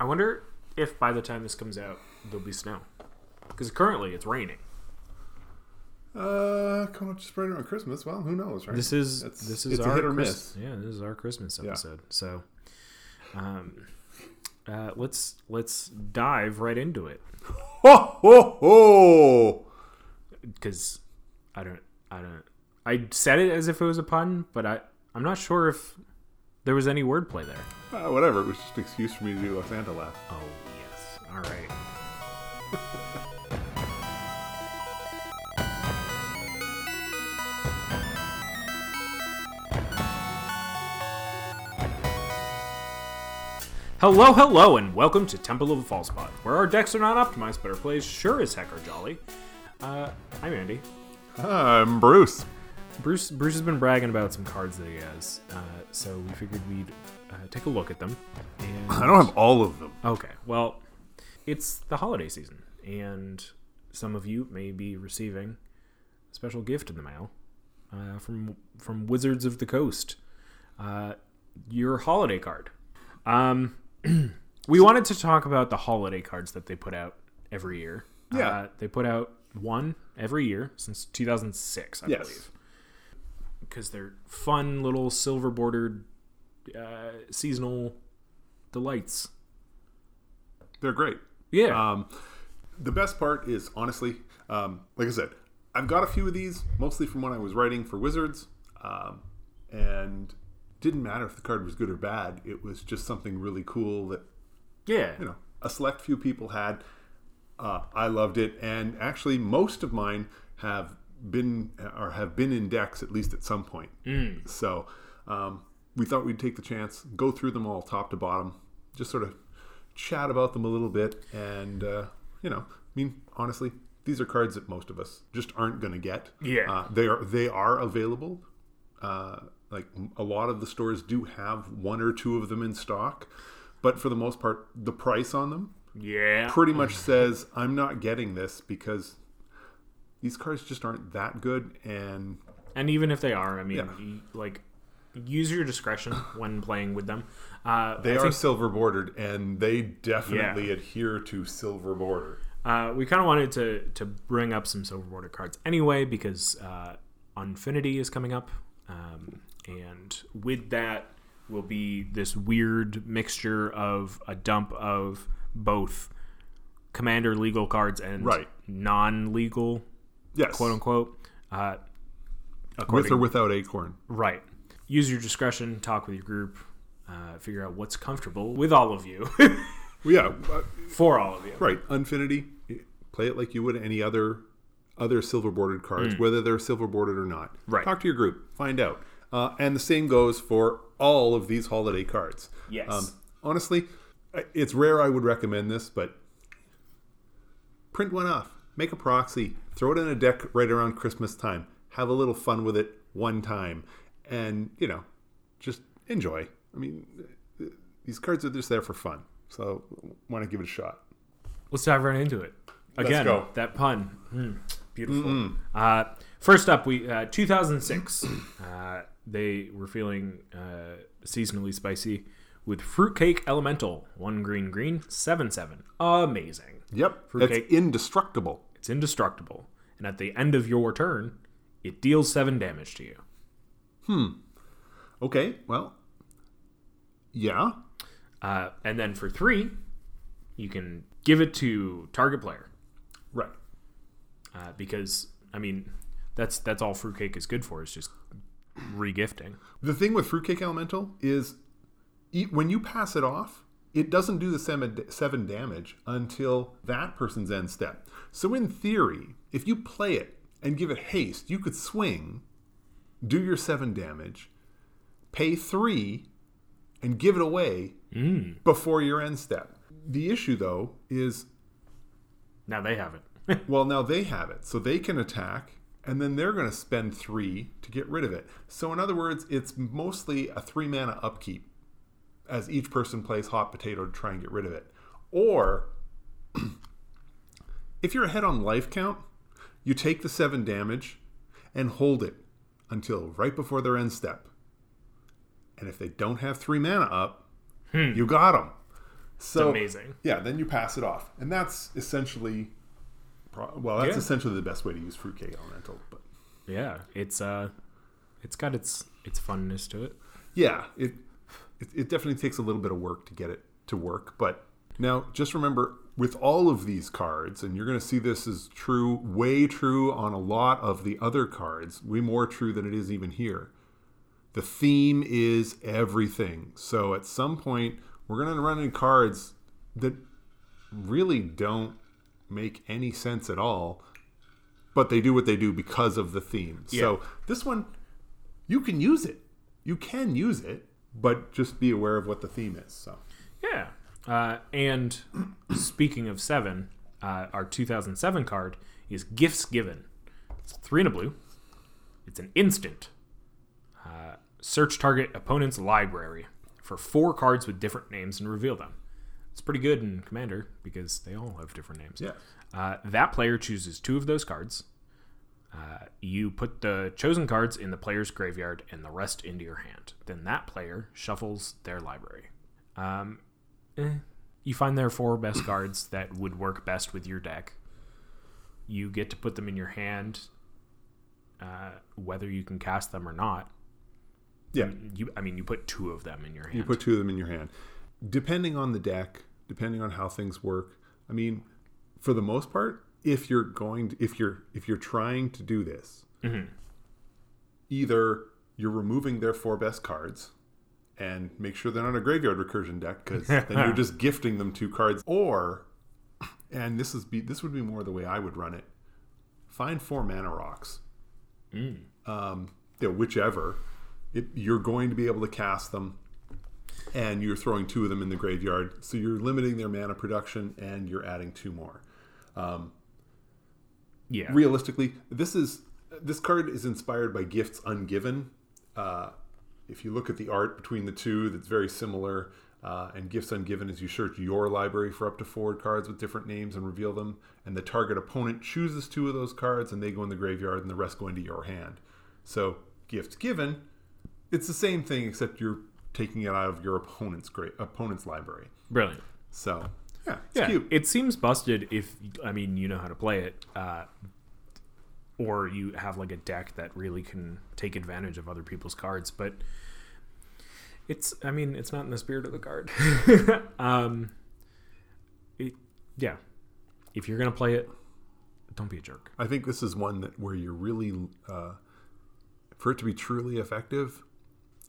I wonder if by the time this comes out, there'll be snow. Because currently it's raining. Uh, coming up just right around Christmas. Well, who knows, right? This is this is our a hit or Chris- miss. Yeah, this is our Christmas Yeah. episode. So, um, uh, let's let's dive right into it Ho ho ho! because I don't I don't I said it as if it was a pun, but I I'm not sure if there was any wordplay there. Uh, whatever. It was just an excuse for me to do a Santa laugh. Oh yes, all right. Hello, hello, and welcome to Temple of the False Spot, where our decks are not optimized, but our plays sure as heck are jolly. Uh, I'm Andy. I'm Bruce. Bruce Bruce has been bragging about some cards that he has, uh, so we figured we'd uh, take a look at them. And I don't have all of them. Okay, well, it's the holiday season, and some of you may be receiving a special gift in the mail uh, from from Wizards of the Coast. Uh, your holiday card. Um, we wanted to talk about the holiday cards that they put out every year. Yeah. uh, they put out one every year since 2006, I Yes. believe, because they're fun little silver bordered uh, seasonal delights. They're great. Yeah. Um, the best part is honestly, um, like I said, I've got a few of these, mostly from when I was writing for Wizards, um, and didn't matter if the card was good or bad. It was just something really cool that yeah. you know a select few people had. Uh, I loved it, and actually, most of mine have been or have been in decks at least at some point. So um, we thought we'd take the chance, go through them all top to bottom, just sort of chat about them a little bit, and uh, you know, I mean, honestly, these are cards that most of us just aren't going to get. Yeah. uh, they are they are available. Uh, like a lot of the stores do have one or two of them in stock, but for the most part, the price on them Yeah. pretty much says I'm not getting this because these cards just aren't that good and And even if they are, I mean, Yeah. like, use your discretion when playing with them. Uh, they I are think, silver bordered and they definitely adhere to silver border. uh, we kind of wanted to to bring up some silver border cards anyway because uh, Unfinity is coming up, um, and with that will be this weird mixture of a dump of both commander legal cards and Right. non-legal Yes. quote unquote. Uh, With or without acorn. Right. Use your discretion. Talk with your group. Uh, figure out what's comfortable with all of you, yeah, uh, for all of you. right. Unfinity, play it like you would any other other silver bordered cards, whether they're silver bordered or not. Right. Talk to your group, find out. Uh, and the same goes for all of these holiday cards. Yes. Um, honestly, it's rare I would recommend this, but print one off, make a proxy, throw it in a deck right around Christmas time, have a little fun with it one time, and you know, just enjoy. I mean, these cards are just there for fun, so why not give it a shot? Let's dive right into it. Again, that pun. Mm, beautiful. Uh, first up, we uh, 2006. uh, they were feeling uh, seasonally spicy with fruitcake elemental, one green green, seven seven. Amazing. Yep, Fruitcake. it's indestructible. It's indestructible, and at the end of your turn, it deals seven damage to you. Hmm. Okay, well, yeah, Uh, and then for three, you can give it to target player right. uh, because I mean that's that's all fruitcake is good for is just regifting. The thing with Fruitcake Elemental is when you pass it off, it doesn't do the seven, seven damage until that person's end step. So, in theory, if you play it and give it haste, you could swing, do your seven damage, pay three, and give it away hmm. before your end step. The issue, though, is Now they have it. well, now they have it, so they can attack, and then they're going to spend three to get rid of it. So, in other words, it's mostly a three mana upkeep as each person plays hot potato to try and get rid of it. Or, if you're ahead on life count, you take the seven damage and hold it until right before their end step. And if they don't have three mana up, you got them. So amazing. Yeah, then you pass it off, and that's essentially, well, that's Yeah. essentially the best way to use fruitcake elemental. But Yeah, it's uh, it's got its its funness to it. yeah, it, it it definitely takes a little bit of work to get it to work. But now, just remember, with all of these cards, and you're going to see this is true, way true on a lot of the other cards, way more true than it is even here. The theme is everything. So at some point, we're going to run into cards that really don't make any sense at all, but they do what they do because of the theme. So this one, you can use it. You can use it, but just be aware of what the theme is. So Yeah. Uh, and speaking of seven, uh, our 2007 card is Gifts Given. It's three and a blue. It's an instant. Uh, search target opponent's library for four cards with different names and reveal them. It's pretty good in Commander because they all have different names. yeah, Uh, that player chooses two of those cards. Uh, you put the chosen cards in the player's graveyard and the rest into your hand. Then that player shuffles their library. Um, eh, you find their four best cards that would work best with your deck. You get to put them in your hand, uh, whether you can cast them or not. yeah. You, I mean, you put two of them in your hand. You put two of them in your hand. Depending on the deck, depending on how things work, I mean, for the most part, if you're going to, if you're if you're trying to do this, mm-hmm. either you're removing their four best cards and make sure they're not a graveyard recursion deck because then you're just gifting them two cards, or and this is be this would be more the way I would run it. Find four mana rocks mm. um, you know, whichever, it, you're going to be able to cast them, and you're throwing two of them in the graveyard. So you're limiting their mana production, and you're adding two more. Um, yeah. Realistically, this is this card is inspired by Gifts Ungiven. Uh, if you look at the art between the two, that's very similar. Uh, and Gifts Ungiven is you search your library for up to four cards with different names and reveal them, and the target opponent chooses two of those cards, and they go in the graveyard, and the rest go into your hand. So Gifts Given, it's the same thing except you're taking it out of your opponent's gra- opponent's library. Brilliant. So yeah, it's yeah, cute. it seems busted if I mean you know how to play it, uh, or you have like a deck that really can take advantage of other people's cards. But it's I mean it's not in the spirit of the card. um, it, yeah, if you're gonna play it, don't be a jerk. I think this is one that where you're really, uh, for it to be truly effective,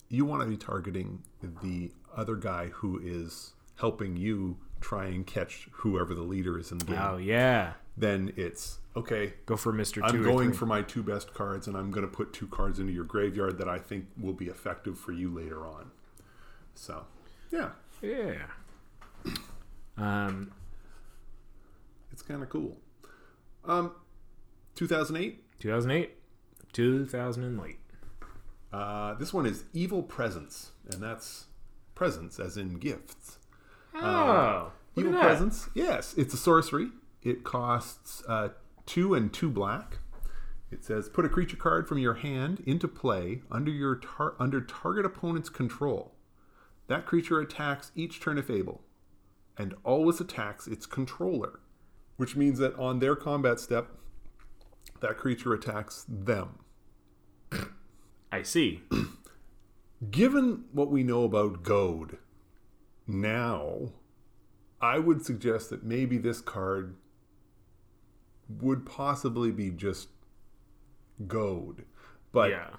you want to be targeting the other guy who is helping you try and catch whoever the leader is in the game. Oh yeah, Then it's okay. go for Mister. I'm going for my two best cards, and I'm going to put two cards into your graveyard that I think will be effective for you later on. So, yeah, yeah. Um, it's kind of cool. Um, 2008. 2008, 2008. Uh, this one is Evil Presence, and that's presents as in gifts. Oh, look Evil. Presence, yes, it's a sorcery. It costs uh, two and two black. It says put a creature card from your hand into play under your tar- under target opponent's control. That creature attacks each turn if able, and always attacks its controller, which means that on their combat step, that creature attacks them. I see. Given what we know about Goad now, I would suggest that maybe this card would possibly be just Goad. But yeah.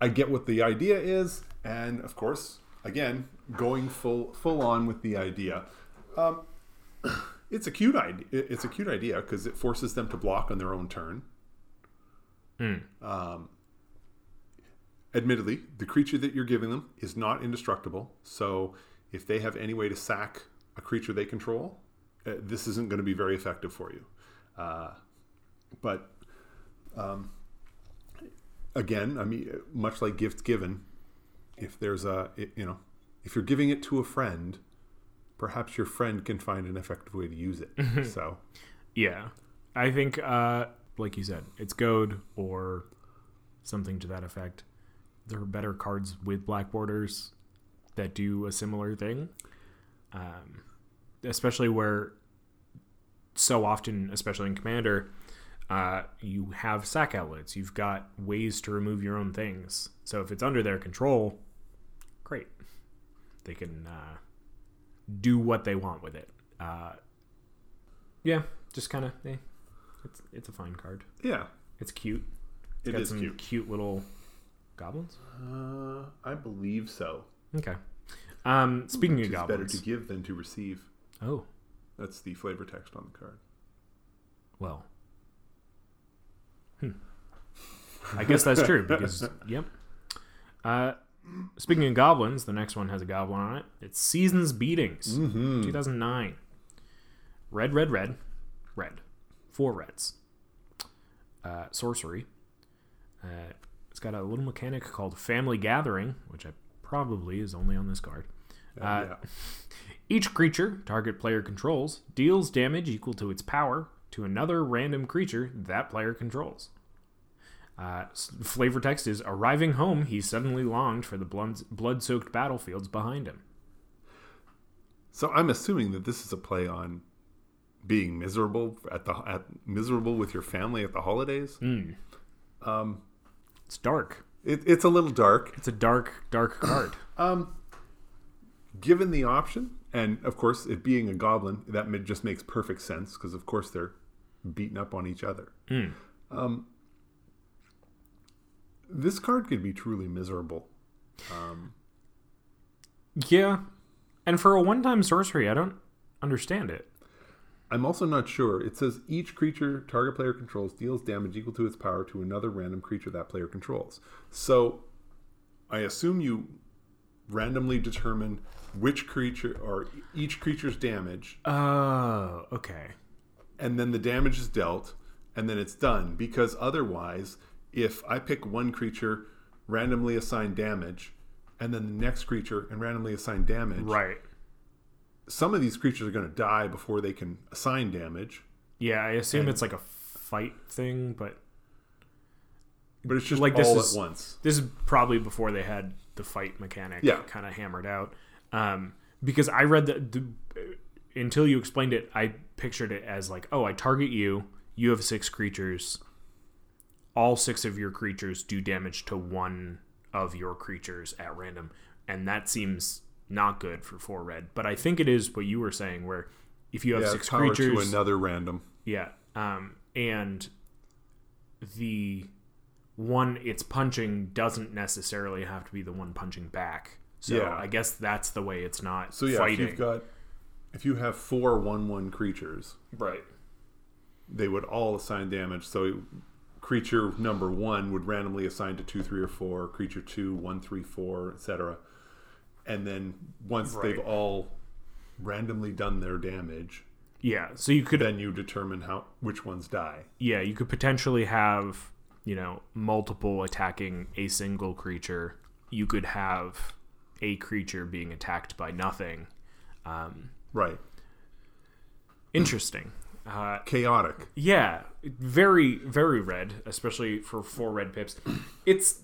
I get what the idea is, and of course, again, going full full on with the idea. Um, it's a cute idea. It's a cute idea because it forces them to block on their own turn. Um, admittedly, the creature that you're giving them is not indestructible. So if they have any way to sack a creature they control, uh, this isn't going to be very effective for you. Uh, but um, again, I mean, much like gifts given, if there's a, you know, if you're giving it to a friend, perhaps your friend can find an effective way to use it. so, Yeah. I think, uh, like you said, it's Goad or something to that effect. There are better cards with black borders that do a similar thing. Um, especially where so often, especially in Commander, uh, you have sack outlets. You've got ways to remove your own things. So if it's under their control, great. They can uh, do what they want with it. Uh, yeah, just kind of, eh, it's it's a fine card. Yeah, It's cute. It's it got is some cute. cute little goblins. Uh, I believe so. Okay. Um, speaking Which of goblins, better to give than to receive. oh That's the flavor text on the card. well. Hmm. I guess that's true because yep. Uh, speaking of goblins, the next one has a goblin on it. It's Seasons Beatings, Mm-hmm. 2009. Red, red, red, red. Four reds. Uh, sorcery. Uh, it's got a little mechanic called Family Gathering, which I probably is only on this card. Uh, yeah. Each creature target player controls deals damage equal to its power to another random creature that player controls. Uh, flavor text is arriving home, he suddenly longed for the blood soaked battlefields behind him. So I'm assuming that this is a play on being miserable at the at miserable with your family at the holidays. Hmm. It's dark. It, it's a little dark. It's a dark, dark card. Um, given the option, and of course it being a goblin, that just makes perfect sense because of course they're beating up on each other. Um, this card could be truly miserable. yeah. And for a one time sorcery, I don't understand it. I'm also not sure. It says each creature target player controls deals damage equal to its power to another random creature that player controls. So I assume you randomly determine which creature or each creature's damage, Oh, okay. and then the damage is dealt, and then it's done. Because otherwise, if I pick one creature, randomly assign damage, and then the next creature and randomly assign damage, Right. Some of these creatures are going to die before they can assign damage. Yeah, I assume And- it's like a fight thing, but But it's just Like, this is- at once. this is probably before they had the fight mechanic Yeah. kind of hammered out. Um, because I read that the, until you explained it, I pictured it as like, oh, I target you. You have six creatures. All six of your creatures do damage to one of your creatures at random, and that seems not good for four red. But I think it is what you were saying, where if you have Yeah, six creatures, to another random. yeah. Um, and the one it's punching doesn't necessarily have to be the one punching back. So Yeah. I guess that's the way it's not So yeah, fighting. if you've got if you have four one-one creatures, right. they would all assign damage. So creature number one would randomly assign to two, three, or four. Creature two, one, three, four, etc. And then once they've all randomly done their damage, Yeah. So you could then you determine how which ones die. yeah, you could potentially have, you know, multiple attacking a single creature. You could have a creature being attacked by nothing. Um, Right. interesting. Uh, Chaotic. Yeah, very very red, especially for four red pips. It's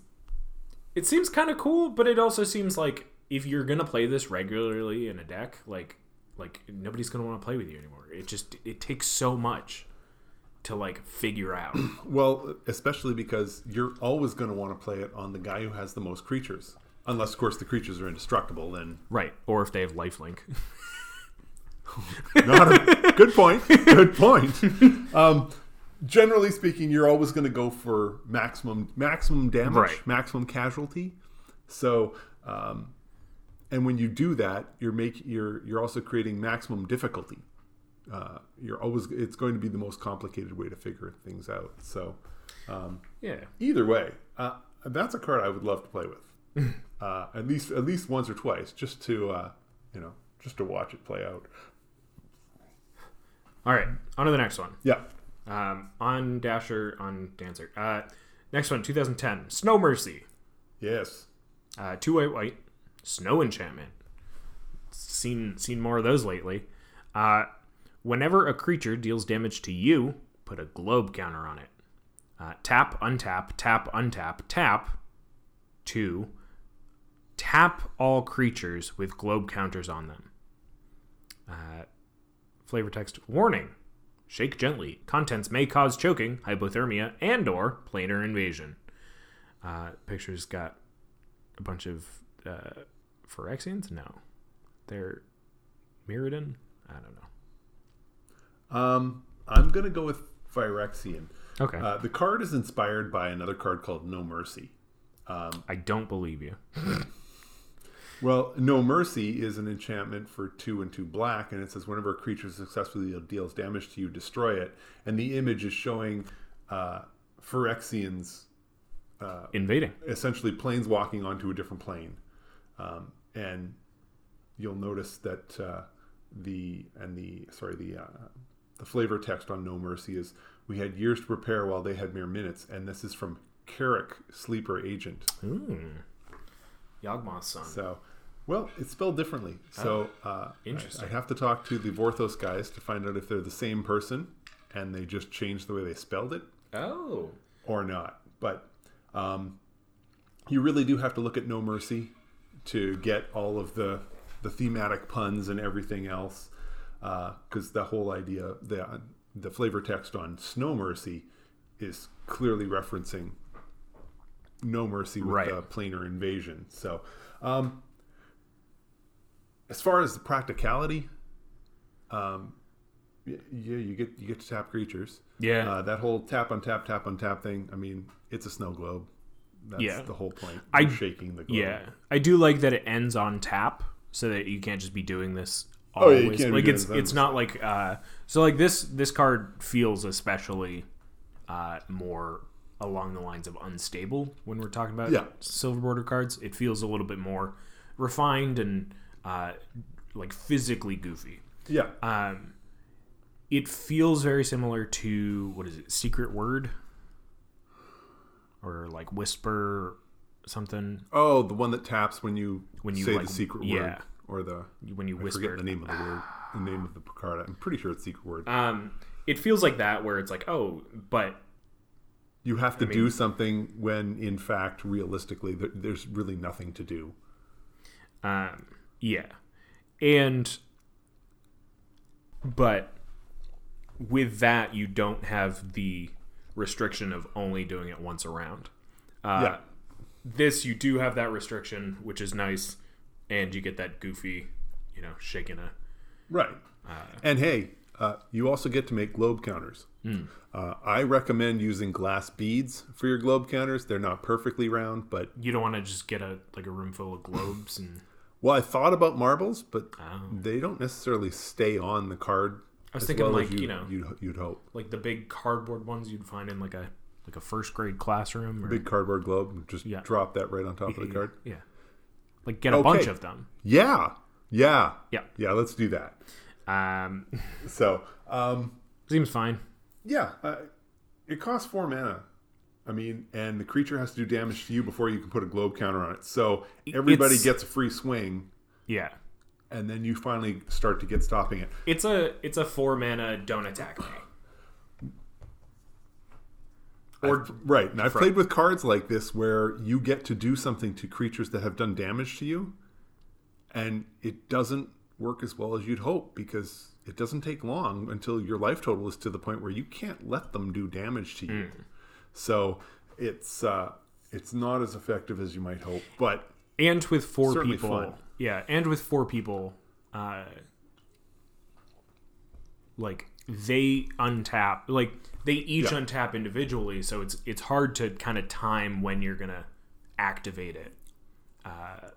it seems kind of cool, but it also seems like if you're gonna play this regularly in a deck, like like nobody's gonna want to play with you anymore. It just it takes so much to like figure out. Well, especially because you're always going to want to play it on the guy who has the most creatures. Unless, of course, the creatures are indestructible, then right, or if they have lifelink. Not a good point. Good point. Um, generally speaking, you're always going to go for maximum maximum damage, Right. maximum casualty. So, um, and when you do that, you're make you're you're also creating maximum difficulty. Uh, you're always it's going to be the most complicated way to figure things out. So, um, yeah. either way, uh, that's a card I would love to play with. uh, at least at least once or twice, just to uh, you know just to watch it play out. All right, on to the next one. Yeah. Um, on Dasher, on Dancer. Uh, next one, 2010, Snow Mercy. Yes. Uh, two white white, snow enchantment. Seen seen more of those lately. Uh, whenever a creature deals damage to you, put a globe counter on it. Uh, tap, untap, tap, untap, tap. Two. Tap all creatures with globe counters on them. Uh, flavor text warning shake gently contents may cause choking hypothermia and or planar invasion uh, pictures got a bunch of uh, phyrexians no they're mirrodin i don't know Um, I'm gonna go with Phyrexian. okay Uh, the card is inspired by another card called No Mercy. i don't believe you Well, No Mercy is an enchantment for two and two black, and it says whenever a creature successfully deals damage to you, destroy it. And the image is showing uh, Phyrexians invading essentially planes walking onto a different plane. Um, and you'll notice that uh, the and the sorry the uh, the flavor text on No Mercy is we had years to prepare while they had mere minutes, and this is from Carrick Sleeper Agent. yawgmoth's son So, well, it's spelled differently. So, uh, Interesting. I, I have to talk to the Vorthos guys to find out if they're the same person and they just changed the way they spelled it oh or not. But um, you really do have to look at No Mercy to get all of the the thematic puns and everything else, because the whole idea the the flavor text on Snow Mercy is clearly referencing No Mercy with Right. the planar invasion. So, um, as far as the practicality, um, yeah, you get you get to tap creatures. Yeah. Uh, that whole tap on tap tap on tap thing. I mean, it's a snow globe. That's Yeah. the whole point. I- shaking the globe. Yeah, I do like that it ends on tap, so that you can't just be doing this Oh, yeah, always. you can't be like it's this it's not like uh, so like this this card feels especially uh, more along the lines of unstable when we're talking about Yeah. silver border cards. It feels a little bit more refined and uh, like physically goofy. Yeah. Um, it feels very similar to what is it, Secret Word, or like Whisper, something Oh, the one that taps when you When you, say like, the secret yeah. word or the when you I whisper. forget the name of the word, the name of the Picard. I'm pretty sure it's secret word. Um, it feels like that where it's like, oh, but you have to do something when, in fact, realistically, there, there's really nothing to do. um, yeah, and but with that, you don't have the restriction of only doing it once around. Uh, yeah. This you do have that restriction, which is nice, and you get that goofy, you know, shaking a Right. Uh, and hey, uh, you also get to make globe counters. Uh, I recommend using glass beads for your globe counters. They're not perfectly round, but You don't want to just get a like a room full of globes and well, I thought about marbles, but Oh. they don't necessarily stay on the card. I was as thinking well like, you know- you'd, you'd hope. like the big cardboard ones you'd find in like a like a first grade classroom or Big cardboard globe, just Yeah. drop that right on top of the card. yeah, like get a Okay. bunch of them. Yeah, yeah, Yeah. yeah. Let's do that. Um, So, um, seems fine. yeah, uh, it costs four mana. I mean, and the creature has to do damage to you before you can put a globe counter on it. So everybody It's- gets a free swing, Yeah, and then you finally start to get stopping it. it's a it's a four mana don't attack me. Or right, and I've played with cards like this where you get to do something to creatures that have done damage to you, and it doesn't work as well as you'd hope because it doesn't take long until your life total is to the point where you can't let them do damage to you. So it's uh, it's not as effective as you might hope, but And with four people, fun. Yeah, and with four people, uh, like they untap, like they each Yeah. untap individually, so it's it's hard to kind of time when you're gonna activate it, uh,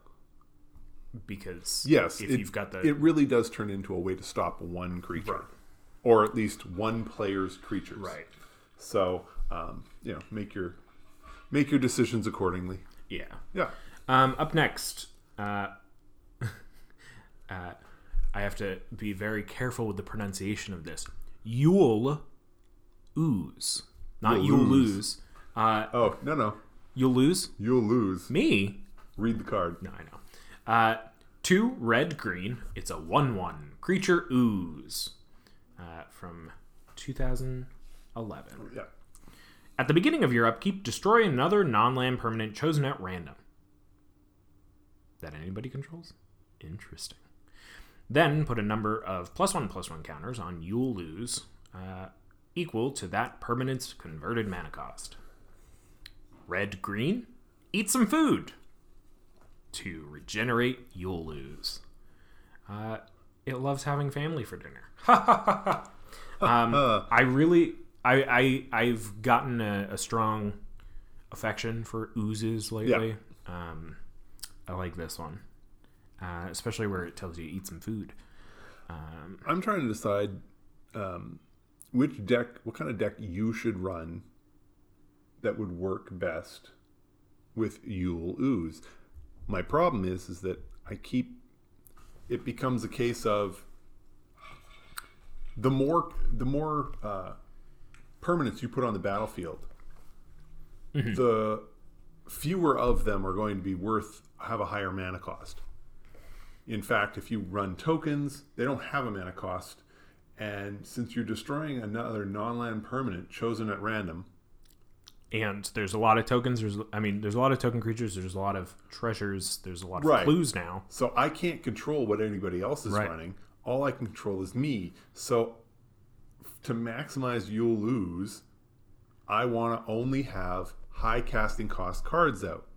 because yes, if it, you've got the it really does turn into a way to stop one creature, or at least one player's creatures. right, So um, you know, make your make your decisions accordingly. yeah. Yeah. Um, up next, uh, uh, I have to be very careful with the pronunciation of this. Yule ooze, not You'll you'll lose. lose. Uh, Oh no no, you'll lose you'll lose. me. Read the card. No, I know. Uh, two red green. It's a one-one creature ooze uh, from 2011. Yeah. At the beginning of your upkeep, destroy another non-land permanent chosen at random. That anybody controls? Interesting. Then put a number of plus one plus one counters on Yule Ooze, uh, equal to that permanent's converted mana cost. Red green, eat some food. To regenerate, you'll lose. Uh, it loves having family for dinner. um, I really, I, I, I've gotten a, a strong affection for oozes lately. Um, I like this one, uh, especially where it tells you to eat some food. Um, I'm trying to decide um, which deck, what kind of deck you should run that would work best with Yule Ooze. My problem is, is that I keep. It becomes a case of the more the more uh, permanents you put on the battlefield, the fewer of them are going to be worth have a higher mana cost. In fact, if you run tokens, they don't have a mana cost, and since you're destroying another non-land permanent chosen at random, and there's a lot of tokens. There's, I mean, there's a lot of token creatures. There's a lot of treasures. There's a lot of Right. clues now. So I can't control what anybody else is Right. running. All I can control is me. So to maximize you'll lose, I want to only have high casting cost cards out.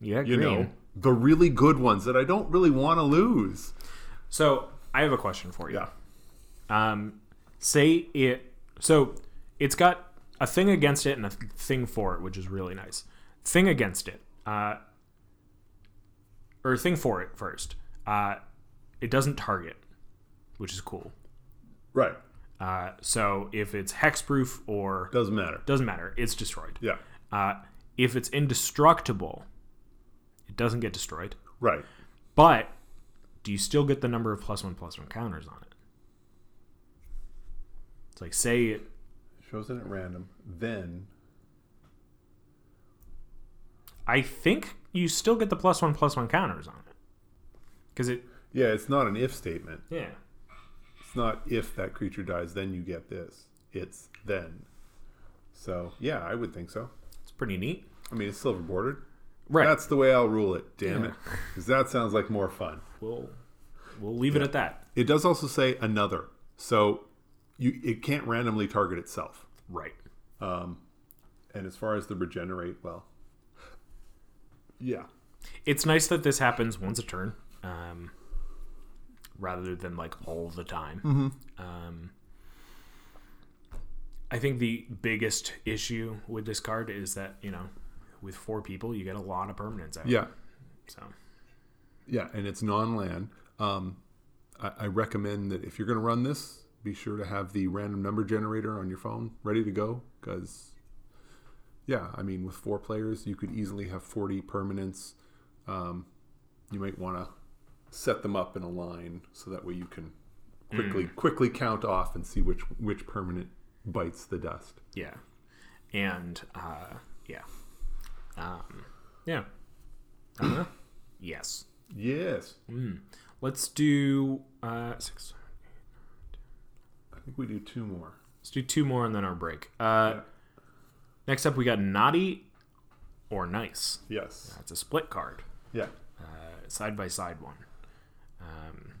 Yeah, You green. know, the really good ones that I don't really want to lose. So I have a question for you. Yeah. Um, say it. So it's got a thing against it and a thing for it, which is really nice. Thing against it, uh, or thing for it first. Uh, it doesn't target, which is cool. Right. Uh, so if it's hexproof or Doesn't matter. doesn't matter, it's destroyed. Yeah. Uh, if it's indestructible, it doesn't get destroyed. Right. But do you still get the number of plus one plus one counters on it? It's like say it Shows it at random. Then I think you still get the plus one plus one counters on it. Because it yeah, it's not an if statement. yeah. It's not if that creature dies, then you get this. It's then. So yeah, I would think so. It's pretty neat. I mean, it's silver bordered. Right. That's the way I'll rule it. Damn Yeah. it, because that sounds like more fun. we'll we'll leave it at that. It does also say another, so you it can't randomly target itself. Right. Um, And as far as the regenerate, well, yeah, It's nice that this happens once a turn. Um rather than like all the time. Um I think the biggest issue with this card is that, you know, with four people you get a lot of permanents out. yeah, So yeah, and it's non-land. Um, I, I recommend that if you're going to run this, be sure to have the random number generator on your phone ready to go, because yeah, I mean, with four players, you could easily have 40 permanents. Um, you might want to set them up in a line so that way you can quickly quickly count off and see which which permanent bites the dust. Yeah. And uh yeah. Um yeah. Uh, huh. yes. Yes, Let's do uh six. I think we do two more. Let's do two more and then our break. Uh next up we got naughty or nice. Yes. That's a split card. Yeah. Uh side by side one. Um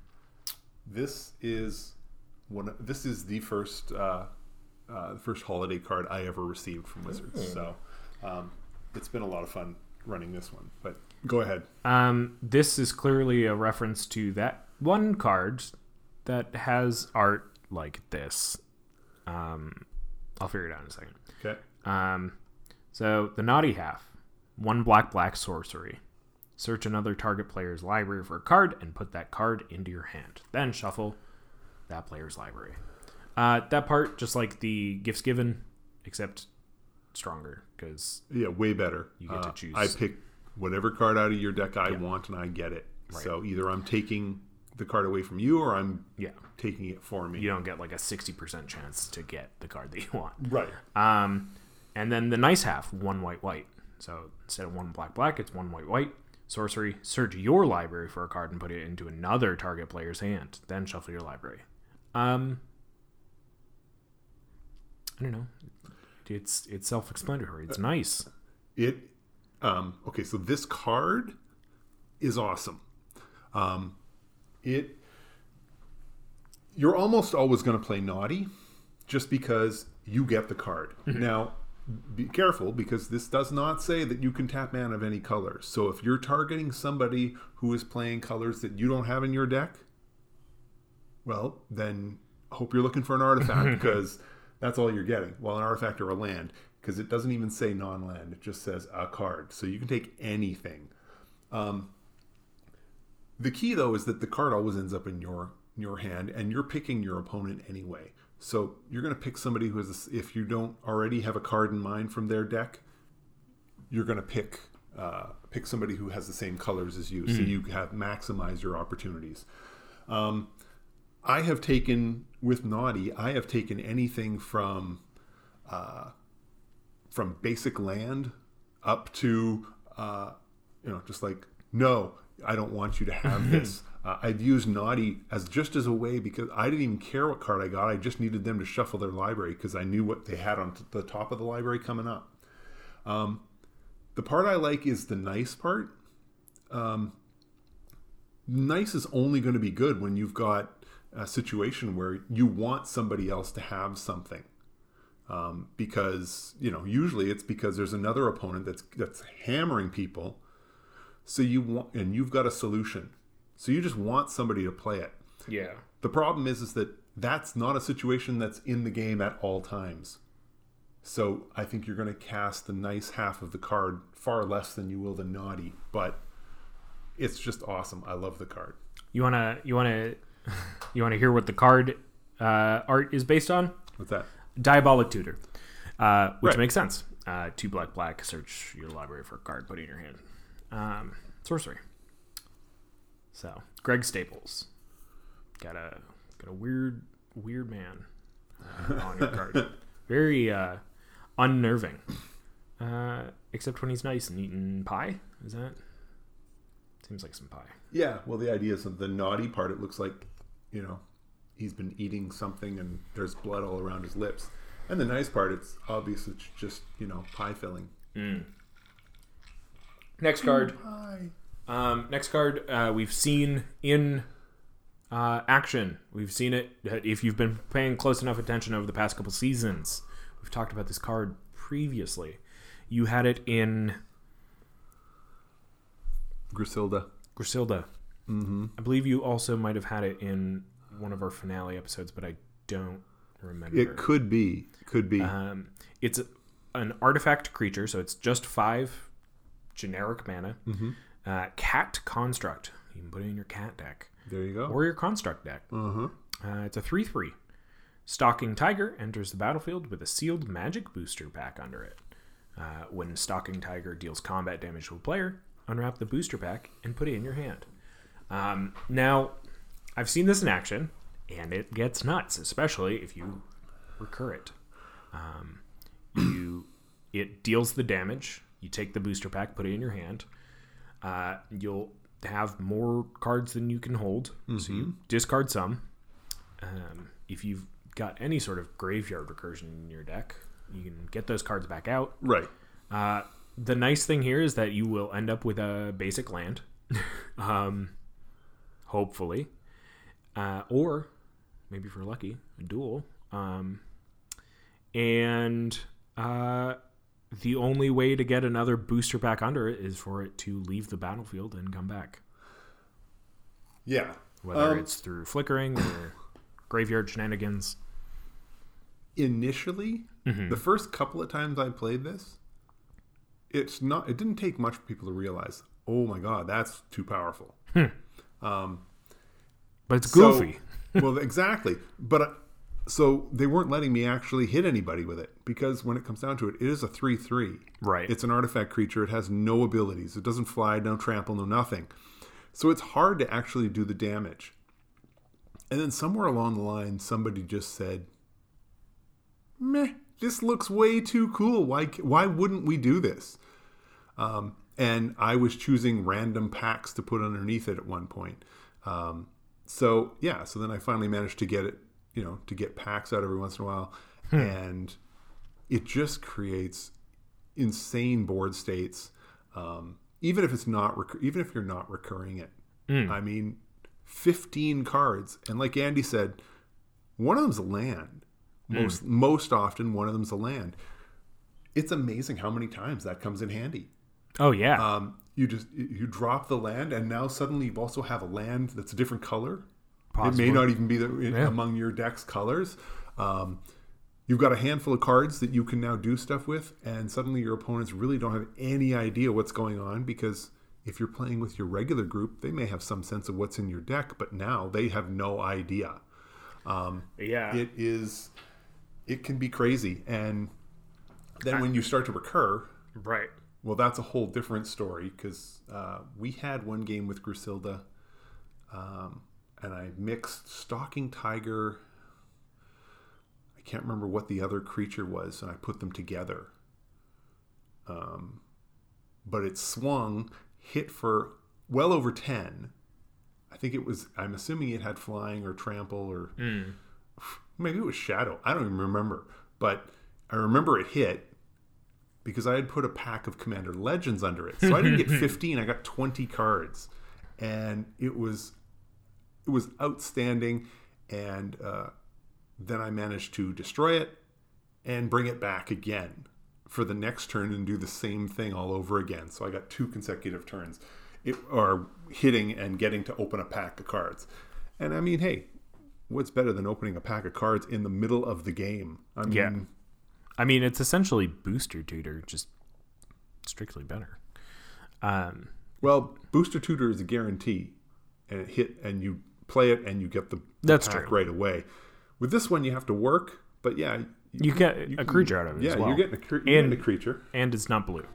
This is one. This is the first uh, uh, first holiday card I ever received from Wizards. So um, it's been a lot of fun running this one. But go ahead. Um, this is clearly a reference to that one card that has art like this. Um, I'll figure it out in a second. Okay. Um, so the naughty half, one black black sorcery. Search another target player's library for a card and put that card into your hand. Then shuffle that player's library. Uh, that part, just like the gifts given, except stronger because Yeah, way better. You get to Uh, choose. I pick whatever card out of your deck I want, and I get it. So either I'm taking the card away from you, or I'm yeah, taking it for me. you don't get like a sixty percent chance to get the card that you want. Right. Um, and then the nice half, one white white. So instead of one black black, it's one white white. Sorcery, search your library for a card and put it into another target player's hand. Then shuffle your library. Um, I don't know. It's it's self explanatory. It's nice. It um, okay. So this card is awesome. Um, it you're almost always going to play naughty just because you get the card. Now, be careful because this does not say that you can tap mana of any color. So if you're targeting somebody who is playing colors that you don't have in your deck, well, then hope you're looking for an artifact because that's all you're getting. Well, an artifact or a land because it doesn't even say non-land; it just says a card. So you can take anything. Um, the key though is that the card always ends up in your your hand, and you're picking your opponent anyway. So you're going to pick somebody who has, a, if you don't already have a card in mind from their deck, you're going to pick uh, pick somebody who has the same colors as you, so you have maximize your opportunities. Um, I have taken with Naughty, I have taken anything from uh, from basic land up to uh, you know just like no, I don't want you to have this. Uh, I've used Naughty as just as a way because I didn't even care what card I got. I just needed them to shuffle their library because I knew what they had on t- the top of the library coming up. Um, the part I like is the nice part. Um, nice is only going to be good when you've got a situation where you want somebody else to have something. Um, because you know usually it's because there's another opponent that's that's hammering people. So you want and you've got a solution. So you just want somebody to play it. Yeah. the problem is is that that's not a situation that's in the game at all times. So i think you're going to cast the nice half of the card far less than you will the naughty but it's just awesome. I love the card. You wanna you wanna you wanna hear what the card uh, art is based on? what's that Diabolic Tutor, uh, which Right. makes sense. Uh, two black black. Search your library for a card. Put it in your hand. Um, sorcery. So Greg Staples got a got a weird weird man uh, on your card. Very uh, unnerving. Uh, except when he's nice and eating pie. Is that? Seems like some pie. yeah well the idea is that the naughty part it looks like you know he's been eating something and there's blood all around his lips and the nice part it's obvious it's just you know pie filling Next card. pie Um, next card uh, we've seen in uh, action. We've seen it if you've been paying close enough attention over the past couple seasons. We've talked about this card previously. You had it in griselda Griselda. Mm-hmm. I believe you also might have had it in one of our finale episodes, but I don't remember. it could be could be Um, it's an artifact creature, so it's just five generic mana. Uh, cat construct. You can put it in your cat deck there you go or your construct deck. uh-huh Uh, it's a 3 3. Stalking Tiger enters the battlefield with a sealed magic booster pack under it. Uh, when Stalking Tiger deals combat damage to a player, unwrap the booster pack and put it in your hand. Um, now, I've seen this in action, and it gets nuts, especially if you recur it. Um, you, it deals the damage. You take the booster pack, put it in your hand. Uh, you'll have more cards than you can hold, so you discard some. Um, if you've got any sort of graveyard recursion in your deck, you can get those cards back out. right Uh, the nice thing here is that you will end up with a basic land, um, hopefully, uh, or maybe if you're lucky, a dual. Um, and uh, the only way to get another booster pack under it is for it to leave the battlefield and come back, yeah. Whether Um, it's through flickering or graveyard shenanigans. initially the first couple of times i played this it's not it didn't take much for people to realize oh my god that's too powerful But it's So- goofy. well exactly. But uh, so they weren't letting me actually hit anybody with it because when it comes down to it it is a 3-3 Right. it's an artifact creature. It has no abilities. It doesn't fly no trample no nothing. So it's hard to actually do the damage. And then somewhere along the line somebody just said meh this looks way too cool. Why why wouldn't we do this? Um, and i was choosing random packs to put underneath it at one point. Um, so yeah so then i finally managed to get it you know to get packs out every once in a while. And it just creates insane board states um, even if it's not rec- even if you're not recurring it. I mean 15 cards. And like andy said one of them's a land. Most most often, one of them's a land. It's amazing how many times that comes in handy. Oh yeah. Um, you just you drop the land, and now suddenly you also have a land that's a different color. It may not even be the, Yeah. among your deck's colors. Um, you've got a handful of cards that you can now do stuff with, and suddenly your opponents really don't have any idea what's going on because if you're playing with your regular group, they may have some sense of what's in your deck, but now they have no idea. yeah. It is, it can be crazy, and then when you start to recur, right. Well, that's a whole different story because uh, we had one game with Grusilda, um, and I mixed Stalking Tiger. I can't remember what the other creature was, and I put them together. Um, but it swung, hit for well over 10. I think it was, I'm assuming it had flying or trample or maybe it was shadow. I don't even remember. But I remember it hit because I had put a pack of Commander Legends under it. So I didn't get 15, I got 20 cards. And it was it was outstanding and uh, then I managed to destroy it and bring it back again for the next turn and do the same thing all over again. So I got two consecutive turns. It or hitting and getting to open a pack of cards. And I mean, hey, what's better than opening a pack of cards in the middle of the game? I mean, Yeah. I mean, it's essentially booster tutor, just strictly better. Um, Well, Booster Tutor is a guarantee, and it hit, and you play it, and you get the, the That's pack true. right away. With this one, you have to work, but yeah, you get a creature out of it yeah, as well, you're getting a, cre- And- getting a creature. and it's not blue.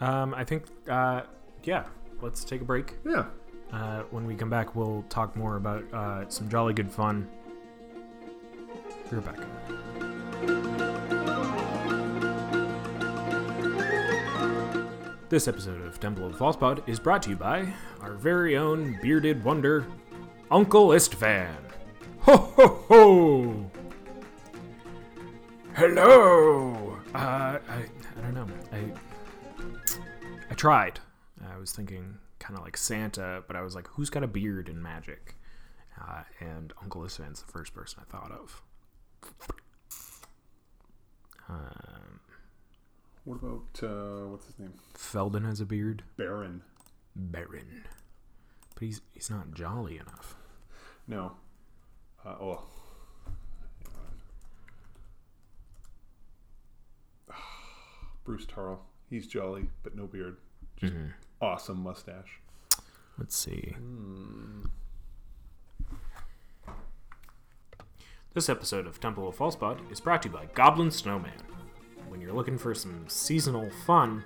Um, I think, uh, yeah. Let's take a break. Yeah, Uh, when we come back, we'll talk more about uh, some jolly good fun. We're back. This episode of Temple of Falsepod is brought to you by our very own bearded wonder, Uncle Istvan. Ho ho ho! Hello. Uh, I I don't know. I I tried. I was thinking kind of like Santa, but I was like, who's got a beard in magic? Uh, and Uncle Istvan's the first person I thought of. Um, What about uh, what's his name? Feldon has a beard. Baron. Baron. But he's he's not jolly enough. No. Uh, oh. Bruse Tarl. He's jolly, but no beard. Just awesome mustache. Let's see. This episode of Temple of Falsepod is brought to you by Goblin Snowman. When you're looking for some seasonal fun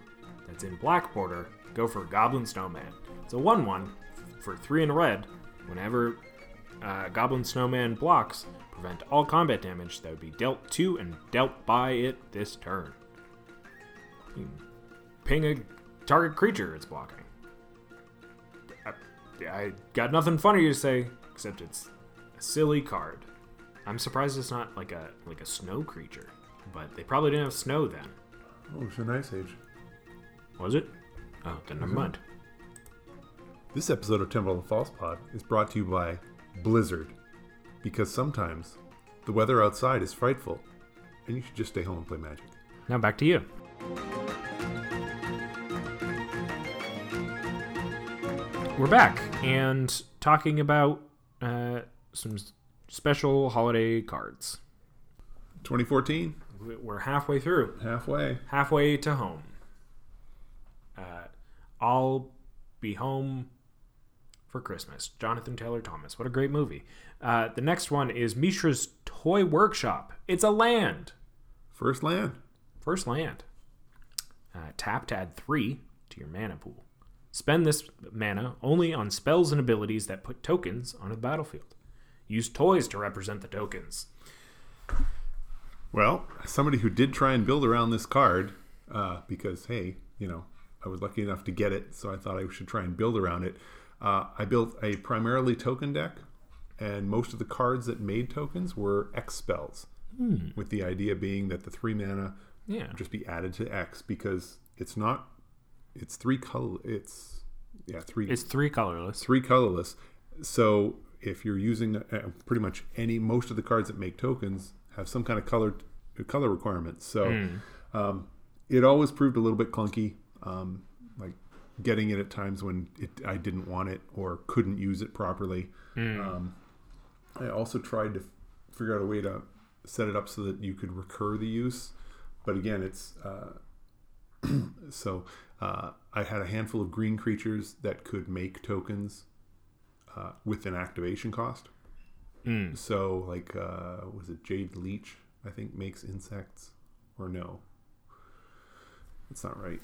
that's in black border, go for Goblin Snowman. It's a 1 1 for 3 in red. Whenever uh, Goblin Snowman blocks, prevent all combat damage that would be dealt to and dealt by it this turn. You ping a target creature it's blocking. I, I got nothing funny to say except it's a silly card. I'm surprised it's not like a like a snow creature, but they probably didn't have snow then. Oh, it was an ice age. Was it? Oh, then never mind. This episode of Temple of the False Pod is brought to you by Blizzard. Because sometimes the weather outside is frightful, and you should just stay home and play magic. Now back to you. We're back and talking about uh, some special holiday cards. 2014, We- We're halfway through. halfway. halfway to home. Uh, I'll be home for Christmas. Jonathan Taylor Thomas. What a great movie. Uh, the next one is Mishra's Toy Workshop. It's a land. First land. First land. Uh, tap to add three to your mana pool. Spend this mana only on spells and abilities that put tokens on the battlefield. Use toys to represent the tokens. Well, somebody who did try and build around this card, uh, because hey, you know, I was lucky enough to get it, so I thought I should try and build around it. Uh, I built a primarily token deck, and most of the cards that made tokens were X spells, with the idea being that the three mana Yeah. would just be added to X because it's not, it's three color, it's yeah three It's three colorless. three colorless. So if you're using uh, pretty much any most of the cards that make tokens have some kind of color color requirements. So um, it always proved a little bit clunky. Um, like getting it at times when it, I didn't want it or couldn't use it properly. Um, I also tried to figure out a way to set it up so that you could recur the use, but again, it's uh, so uh, I had a handful of green creatures that could make tokens uh, with an activation cost. Mm. So, like, uh, was it Jade Leech? I think makes insects, or no? That's not right.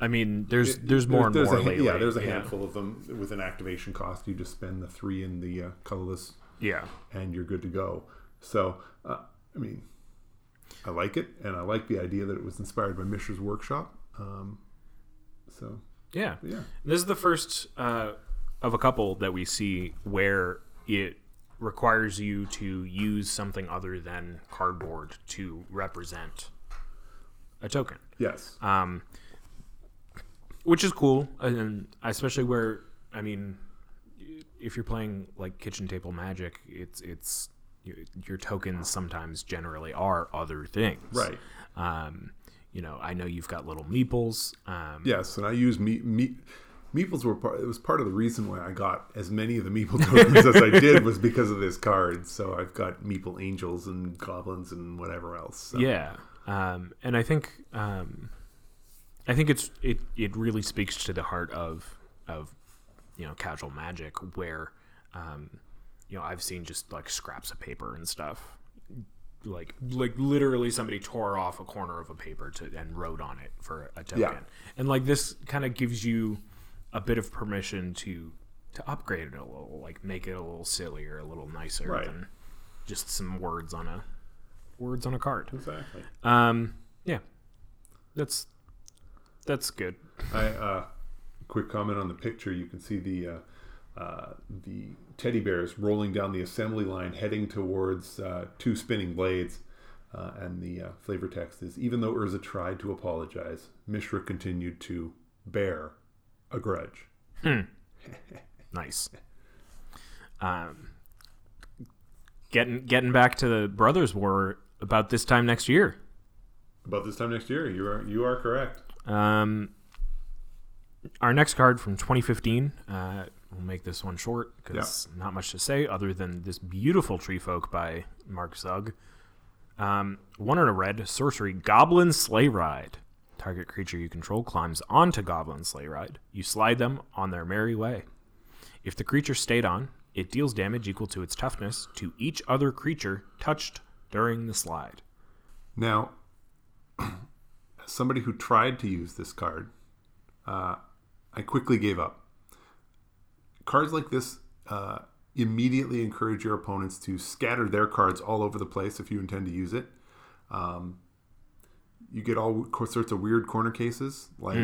I mean, there's It- there's more and there's more a, lately. Yeah, there's a handful of them with an activation cost. You just spend the three in the uh, colorless, Yeah. and you're good to go. So, uh, I mean, I like it, and I like the idea that it was inspired by Mishra's workshop. Um, so, Yeah. yeah, This is the first uh, of a couple that we see where it requires you to use something other than cardboard to represent a token, yes, um, which is cool, and especially where I mean, if you're playing like kitchen table magic, it's it's your, your tokens sometimes generally are other things, right. Um, you know, I know you've got little meeples. Um, Yes, and I use me, me meeples were part. It was part of the reason why I got as many of the meeple tokens as I did was because of this card. So I've got meeple angels and goblins and whatever else. So. Yeah, um, and I think um, I think it's it it really speaks to the heart of of you know casual magic where um, you know I've seen just like scraps of paper and stuff like like literally somebody tore off a corner of a paper to and wrote on it for a token Yeah. and like this kind of gives you a bit of permission to to upgrade it a little like make it a little sillier a little nicer Right. than just some words on a words on a card exactly. um, yeah, that's that's good. I uh, quick comment on the picture. You can see the uh, uh, the teddy bears rolling down the assembly line, heading towards uh, two spinning blades. Uh, and the uh, flavor text is: Even though Urza tried to apologize, Mishra continued to bear a grudge. Nice. Um, getting getting back to the Brothers War about this time next year. About this time next year, you are you are correct. Um, our next card from 2015. Uh, we'll make this one short because not much to say other than this beautiful tree folk by Mark Zug. Um, one in a red sorcery goblin sleigh ride. Target creature you control climbs onto goblin sleigh ride. You slide them on their merry way. If the creature stayed on, it deals damage equal to its toughness to each other creature touched during the slide. Now, as somebody who tried to use this card, uh, I quickly gave up. Cards like this uh, immediately encourage your opponents to scatter their cards all over the place if you intend to use it. Um, you get all sorts of weird corner cases, like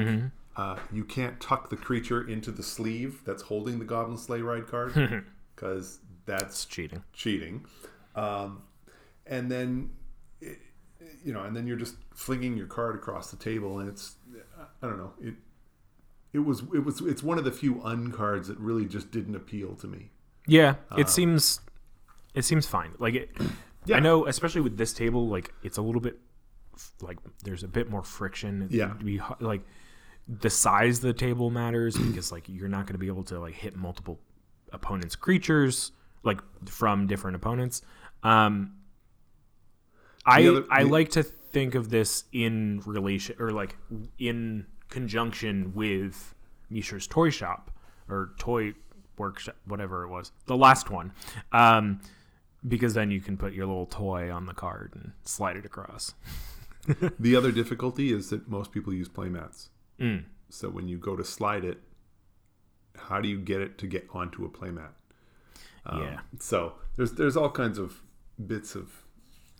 uh, you can't tuck the creature into the sleeve that's holding the Goblin Sleigh Ride card because that's It's cheating. cheating. Um, and then, it, you know, and then you're just flinging your card across the table, and it's, I don't know, it, it was, it was, it's one of the few uncards that really just didn't appeal to me. Yeah, it seems it seems fine. Like it, Yeah. I know, especially with this table, like it's a little bit like there's a bit more friction. Yeah. like the size of the table matters because like you're not going to be able to like hit multiple opponents' creatures like from different opponents. Um, I other- I the- like to think of this in relation or like in conjunction with Mishra's toy shop or toy workshop, whatever it was, the last one, um, because then you can put your little toy on the card and slide it across. The other difficulty is that most people use playmats. Mm. So when you go to slide it, how do you get it to get onto a playmat? Um, yeah, So there's there's all kinds of bits of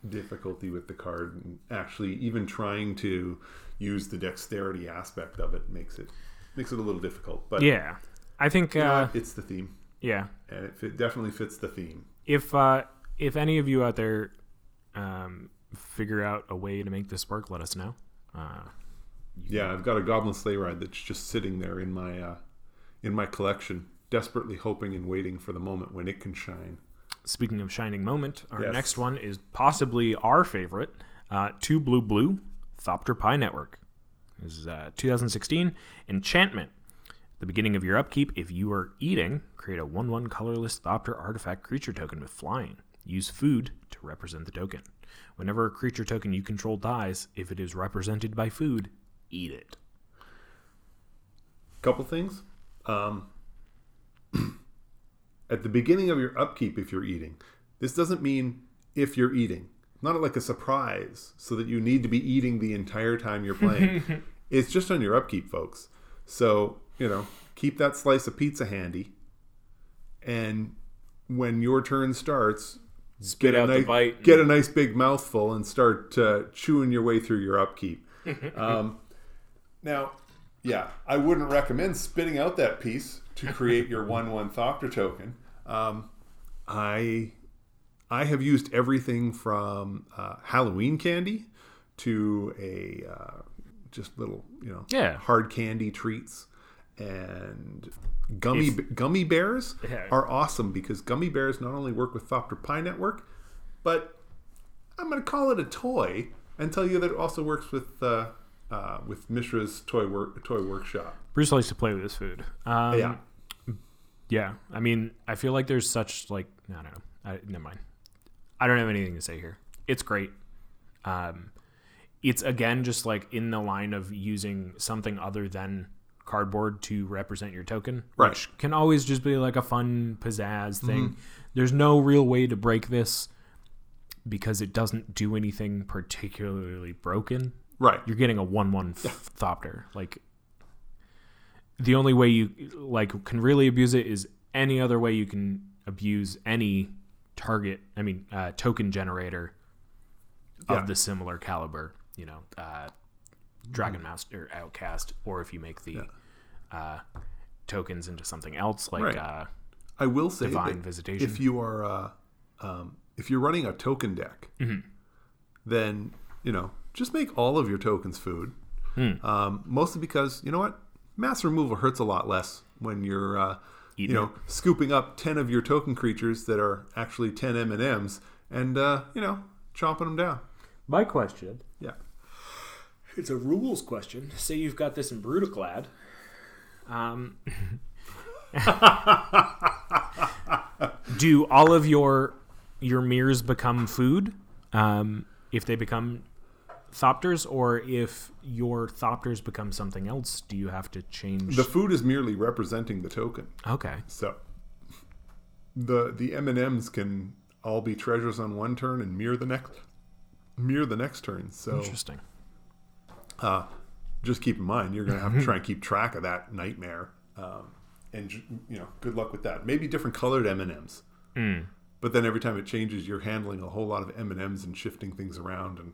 difficulty with the card, and actually even trying to use the dexterity aspect of it makes it makes it a little difficult. But yeah. I think you know uh, it's the theme, yeah. and it fit, definitely fits the theme. If uh, if any of you out there um, figure out a way to make this work, let us know. Uh, Yeah, I've got a Goblin Sleigh Ride that's just sitting there in my uh, in my collection. desperately hoping and waiting for the moment when it can shine. Speaking of shining moment, our Yes. next one is possibly our favorite. Uh, Two Blue Blue, Thopter Pie Network. This is uh, 2016. Enchantment. The beginning of your upkeep, if you are eating, create a 1 1 colorless Thopter artifact creature token with flying. Use food to represent the token. Whenever a creature token you control dies, if it is represented by food, eat it. Couple things. Um, at the beginning of your upkeep, if you're eating, this doesn't mean if you're eating. Not like a surprise, so that you need to be eating the entire time you're playing. it's just on your upkeep, folks. So you know, keep that slice of pizza handy, and when your turn starts, Spit a out nice, the bite. get a nice big mouthful and start uh, chewing your way through your upkeep. um, now, yeah, I wouldn't recommend spitting out that piece to create your one-one Thopter token. Um, I I have used everything from uh, Halloween candy to a uh, just little you know Yeah. hard candy treats and gummy gummy bears Yeah. are awesome because gummy bears not only work with Thopter Pie Network, but I'm going to call it a toy and tell you that it also works with uh, uh, with Mishra's toy work toy workshop. Bruce likes to play with his food. Um, Yeah. Yeah, I mean, I feel like there's such like I don't know. I, never mind. I don't have anything to say here. It's great. Um, it's again just like in the line of using something other than cardboard to represent your token, Right. which can always just be like a fun pizzazz thing. There's no real way to break this because it doesn't do anything particularly broken Right. you're getting a one-one th- thopter. Like the only way you like can really abuse it is any other way you can abuse any target. I mean, uh, token generator Yeah. of the similar caliber. You know, uh, Dragon Master, Outcast, or if you make the uh, tokens into something else like Right. uh, I will say Divine Visitation. if you are uh, um, if you're running a token deck, Mm-hmm. then you know just make all of your tokens food. Hmm. Um, mostly because you know what, mass removal hurts a lot less when you're uh, you Eating know scooping up ten of your token creatures that are actually ten M and M's and uh, you know chomping them down. my question. Yeah. It's a rules question. Say you've got this in Brudiclad. Um, do all of your your mirrors become food um, if they become thopters, or if your thopters become something else? Do you have to change? The food is merely representing the token. okay, So the the M and M's can all be treasures on one turn and mirror the next mirror the next turn. So interesting. uh, just keep in mind you're going to have to try and keep track of that nightmare. Um, and you know, good luck with that. Maybe different colored M and M's. But then every time it changes, you're handling a whole lot of M and M's and shifting things around, and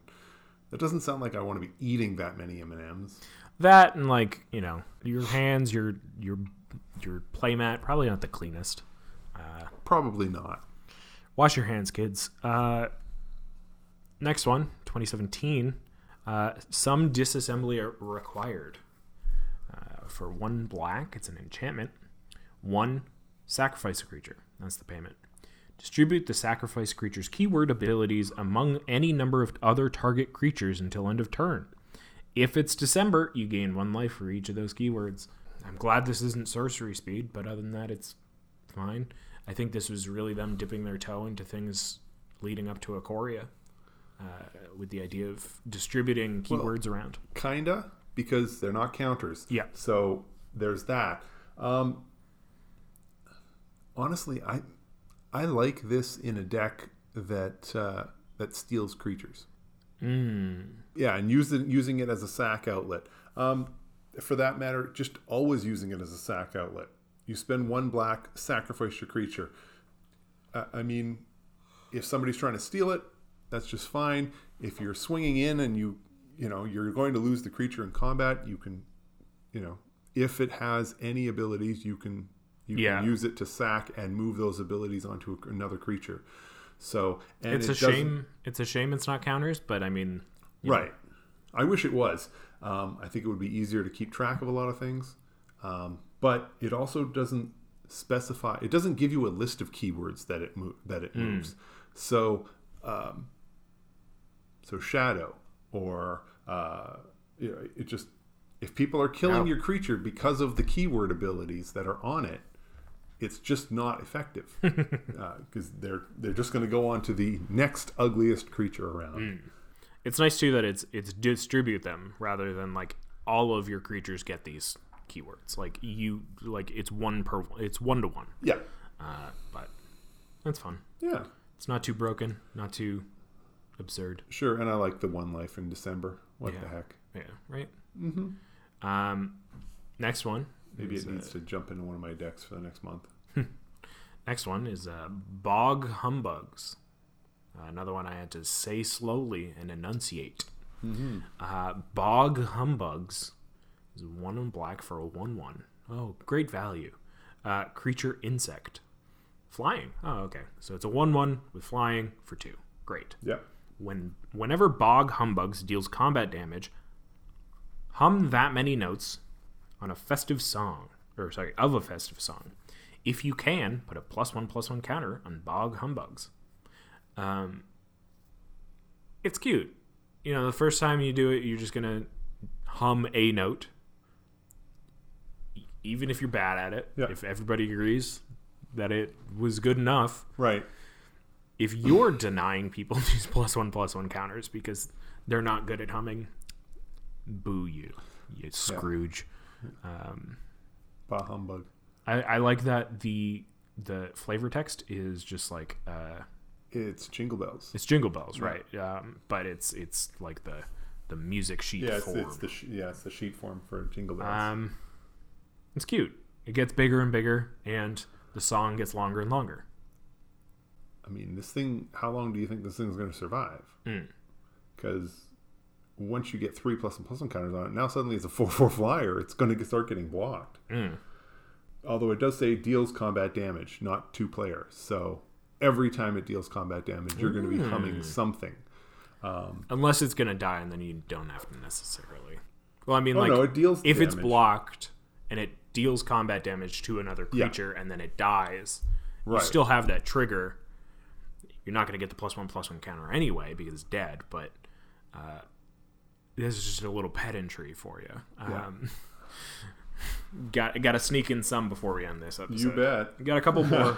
that doesn't sound like I want to be eating that many M and M's. That and like you know your hands, your your your playmat probably not the cleanest. Uh, Probably not. Wash your hands, kids. Uh, next one, 2017. Uh, some disassembly are required. Uh, for one black, it's an enchantment. One, sacrifice a creature. That's the payment. Distribute the sacrifice creature's keyword abilities among any number of other target creatures until end of turn. If it's December, you gain one life for each of those keywords. I'm glad this isn't sorcery speed, but other than that, it's fine. I think this was really them dipping their toe into things leading up to Ikoria, uh, with the idea of distributing keywords around. Kinda, because they're not counters. Yeah. So there's that. Um, honestly, I I like this in a deck that uh, that steals creatures. Mm. Yeah, and use it, using it as a sack outlet. Um, for that matter, just always using it as a sack outlet. You spend one black, sacrifice your creature. Uh, I mean, if somebody's trying to steal it, that's just fine. If you're swinging in and you, you know, you're going to lose the creature in combat, you can, you know, if it has any abilities, you can you Yeah. can use it to sack and move those abilities onto a, another creature. So and It's it a shame. It's a shame it's not counters, but I mean, you know, Right. I wish it was. Um, I think it would be easier to keep track of a lot of things. Um, but it also doesn't specify. It doesn't give you a list of keywords that it mo- that it moves. So, um, so shadow or uh, you know, it just if people are killing your creature because of the keyword abilities that are on it, it's just not effective because they're they're just going to go on to the next ugliest creature around. It's nice too that it's it's distribute them rather than like all of your creatures get these keywords. Like you like it's one per it's one to one. Yeah, Uh, but that's fun. yeah, It's not too broken, not too absurd. sure. And I like the one life in December. What Yeah. the heck? Yeah, right. Mm-hmm. Um, next one. Maybe it needs to jump into one of my decks for the next month. Next one is uh, Bog Humbugs. Uh, another one I had to say slowly and enunciate. Hmm. Uh, Bog Humbugs is one in black for a 1 1. Oh, great value. Uh, creature insect. Flying. Oh, okay. So it's a 1 1 with flying for 2. Great. Yeah. When Whenever Bog Humbugs deals combat damage, hum that many notes on a festive song, or sorry, of a festive song. If you can, put a plus one plus one counter on Bog Humbugs. Um, it's cute. You know, the first time you do it, you're just gonna hum a note, even if you're bad at it. Yeah. If everybody agrees that it was good enough, Right. If you're denying people these plus one plus one counters because they're not good at humming, boo you, you Scrooge. Um, Bah humbug. I, I like that the the flavor text is just like uh, It's Jingle Bells. it's Jingle Bells, right? Um, but it's it's like the the music sheet Yeah, it's, form. it's the sh- yeah, it's the sheet form for Jingle Bells. um, it's cute. It gets bigger and bigger, and the song gets longer and longer. I mean, this thing. How long do you think this thing's going to survive? Mm. Because once you get three plus and plus one counters on it, now suddenly it's a four four flyer. It's going to start getting blocked. Mm. Although it does say deals combat damage, not two players. So every time it deals combat damage, you're going to be humming something. Unless it's gonna die, and then you don't have to necessarily. Well, I mean, Oh like no, it deals if it's blocked and it deals combat damage to another Yeah. creature and then it dies, Right. you still have that trigger. You're not going to get the plus one plus one counter anyway because it's dead, but uh, this is just a little pedantry for you. Yeah. Um, got got to sneak in some before we end this episode. You bet. Got a couple more.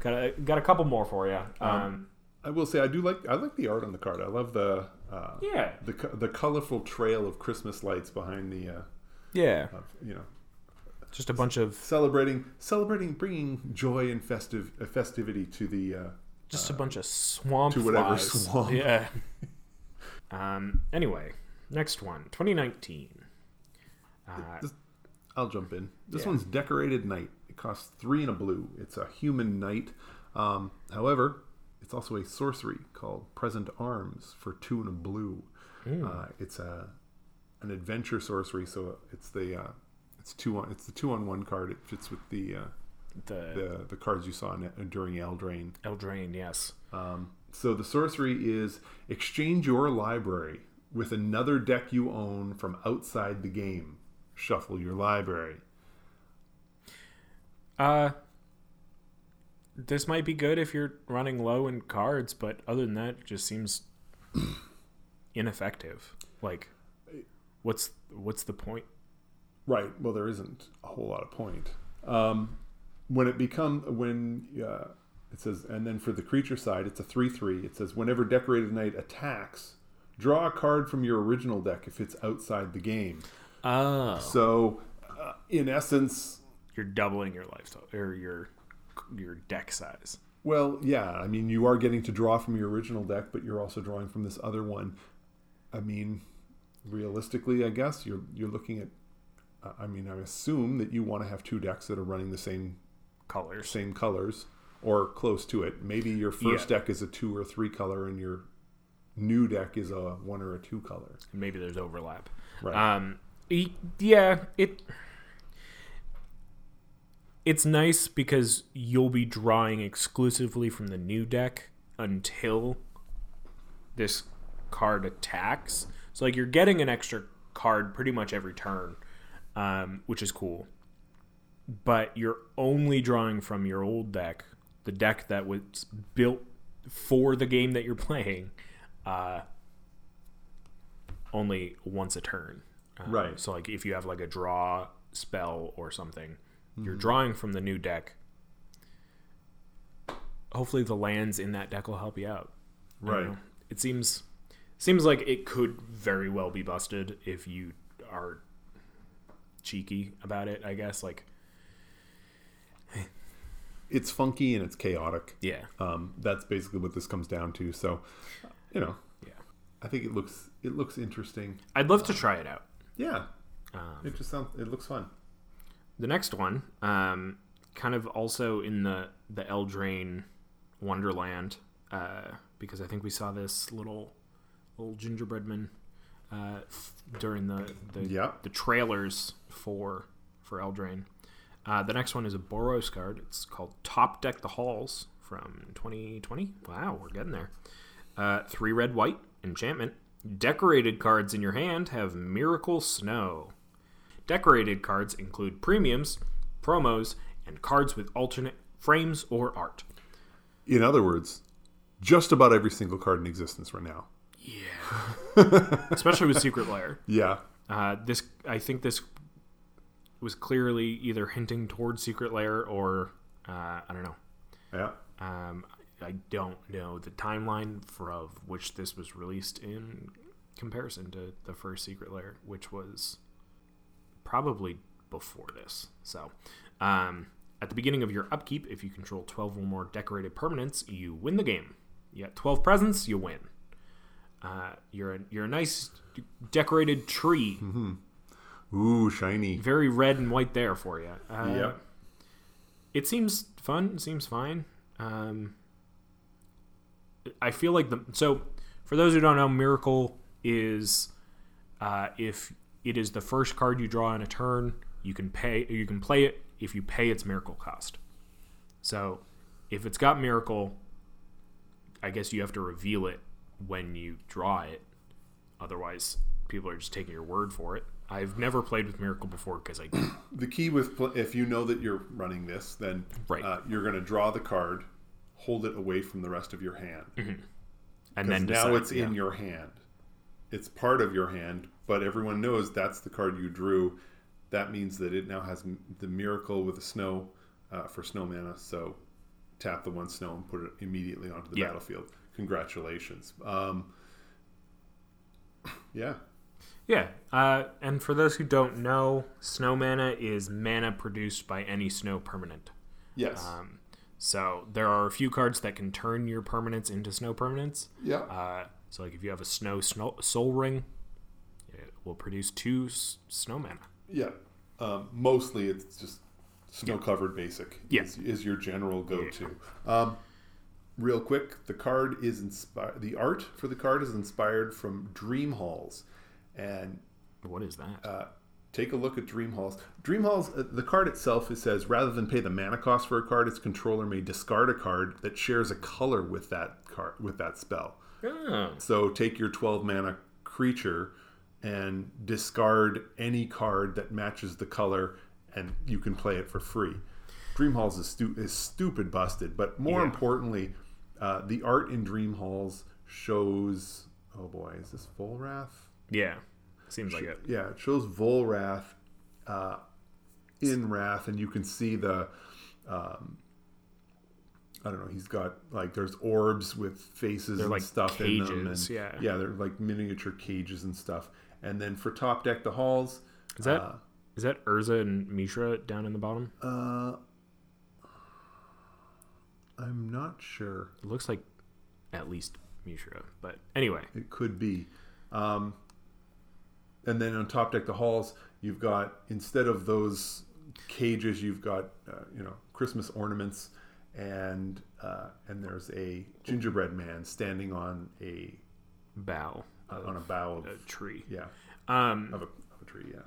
got a, got a couple more for you. Um, I will say I do like I like the art on the card. I love the uh, yeah, the the colorful trail of Christmas lights behind the uh, yeah. of, you know Just a bunch of celebrating celebrating bringing joy and festive uh, festivity to the uh, just a bunch of swamp to whatever flies. swamp. Yeah. um. Anyway, next one, 2019. Uh, This- I'll jump in. This Yeah. one's decorated knight. It costs three and a blue. It's a human knight. Um, however, it's also a sorcery called Present Arms for two and a blue. Uh, it's a an adventure sorcery, so it's the uh, it's two on it's the two on one card. It fits with the uh, the the the cards you saw in, during Eldraine. Eldraine, yes. Um, so the sorcery is exchange your library with another deck you own from outside the game. Shuffle your library. Uh, this might be good if you're running low in cards, but other than that, it just seems ineffective. Like, what's what's the point? Right. Well, there isn't a whole lot of point. Um, when it become when uh, it says, and then for the creature side, it's a three-three. It says whenever decorated knight attacks, draw a card from your original deck if it's outside the game. Oh, So, uh, in essence, you're doubling your life to- or your your deck size. Well, yeah. I mean, you are getting to draw from your original deck, but you're also drawing from this other one. I mean, realistically, I guess you're you're looking at. I mean, I assume that you want to have two decks that are running the same Colors. same colors or close to it. Maybe your first Yeah. deck is a two or three color, and your new deck is a one or a two color. Maybe there's overlap. Right. Um, yeah, it it's nice because you'll be drawing exclusively from the new deck until this card attacks. So like you're getting an extra card pretty much every turn, um, which is cool. But you're only drawing from your old deck, the deck that was built for the game that you're playing, uh, only once a turn. Um, Right. So like if you have like a draw spell or something, you're drawing from the new deck. Hopefully the lands in that deck will help you out. Right. It seems seems like it could very well be busted if you are cheeky about it, I guess. Like It's funky and it's chaotic. yeah. Um, that's basically what this comes down to. So, you know, Yeah. I think it looks it looks interesting. I'd love to try it out. Yeah, Um, it just sounds it looks fun. The next one, um, kind of also in the the Eldraine Wonderland, uh, because I think we saw this little little gingerbreadman uh, during the the, Yeah. the trailers for for Eldraine. Uh, the next one is a Boros card. It's called Top Deck the Halls from 2020. Wow, we're getting there. Uh, three red white enchantment. Decorated cards in your hand have Miracle Snow. Decorated cards include premiums, promos, and cards with alternate frames or art. In other words, just about every single card in existence right now. Yeah. Especially with Secret Lair. Yeah, Uh, this, I think this was clearly either hinting towards Secret Lair or uh, I don't know. yeah. Um, I don't know the timeline for of which this was released in comparison to the first Secret Lair, which was probably before this. So, um, at the beginning of your upkeep, if you control 12 or more decorated permanents, you win the game. You got 12 presents, you win. Uh, you're a, you're a nice decorated tree, Ooh, shiny. very red and white there for you. Uh, Yep. it seems fun. It seems fine. Um, I feel like the so for those who don't know, Miracle is uh, if it is the first card you draw in a turn, you can pay you can play it if you pay its Miracle cost. So if it's got Miracle, I guess you have to reveal it when you draw it. Otherwise, people are just taking your word for it. I've never played with Miracle before because I The key with pl- if you know that you're running this, then Right. uh, you're going to draw the card, hold it away from the rest of your hand. and Because then now decide- it's in your hand. It's part of your hand, but everyone knows that's the card you drew. That means that it now has the miracle with the snow uh, for snow mana. So tap the one snow and put it immediately onto the Yeah. battlefield. Congratulations. Um, yeah. Yeah, uh, and for those who don't know, snow mana is mana produced by any snow permanent. Yes. Um, so there are a few cards that can turn your permanents into snow permanents. yeah. Uh, so like if you have a snow, snow Sol Ring, it will produce two s- snow mana. Yeah. Um, mostly it's just snow covered basic Yeah. is, is your general go to. Um, real quick, the card is inspired. The art for the card is inspired from Dream Halls, and What is that? uh, take a look at Dream Halls. Dream Halls, uh, the card itself, it says rather than pay the mana cost for a card, its controller may discard a card that shares a color with that card with that spell. oh, So take your 12 mana creature and discard any card that matches the color, and you can play it for free. Dream Halls is, stu- is stupid busted, but more Yeah. importantly, uh, the art in Dream Halls shows. Oh boy, is this Volrath? Yeah, seems like it. Yeah, it shows Volrath uh, in Rath, and you can see the. Um, I don't know. He's got like there's orbs with faces They're and like stuff in them, and yeah. yeah, they're like miniature cages and stuff. And then for top deck the halls, Is that is uh, that Urza and Mishra down in the bottom? uh, I'm not sure. It looks like at least Mishra, but anyway, It could be. Um, and then on top deck the halls, you've got instead of those cages, you've got uh, you know Christmas ornaments, and uh, and there's a gingerbread man standing on a bow on a bough of a tree. yeah. Um, of a, of a tree yeah.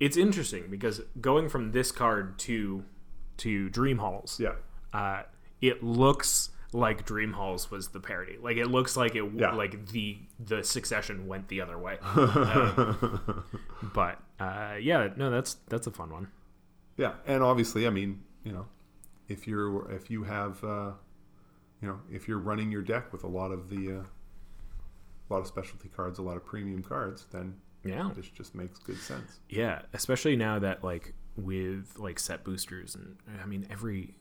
it's interesting because going from this card to to Dream Halls, yeah. uh, it looks like Dream Halls was the parody. Like it looks like it Yeah. like the the succession went the other way. Um, but uh, yeah, no, that's that's a fun one. Yeah, and obviously, I mean, you know, if you're if you have, uh, you know, if you're running your deck with a lot of the, uh, a lot of specialty cards, a lot of premium cards, then Yeah. this just makes good sense. Yeah, especially now that like with like set boosters and I mean every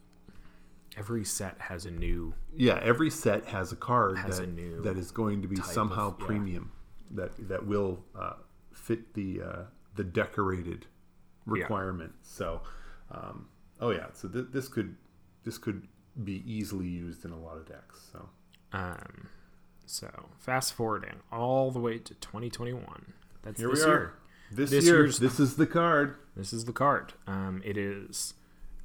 every set has a new Yeah, every set has a card Has that, a new that is going to be somehow of- yeah. premium that that will uh, fit the uh, the decorated requirement. So, um, oh yeah, so th- this could this could be easily used in a lot of decks. So um so fast forwarding all the way to 2021. That's here this we are. year. This, This year, this is the card. This is the card. Um, it is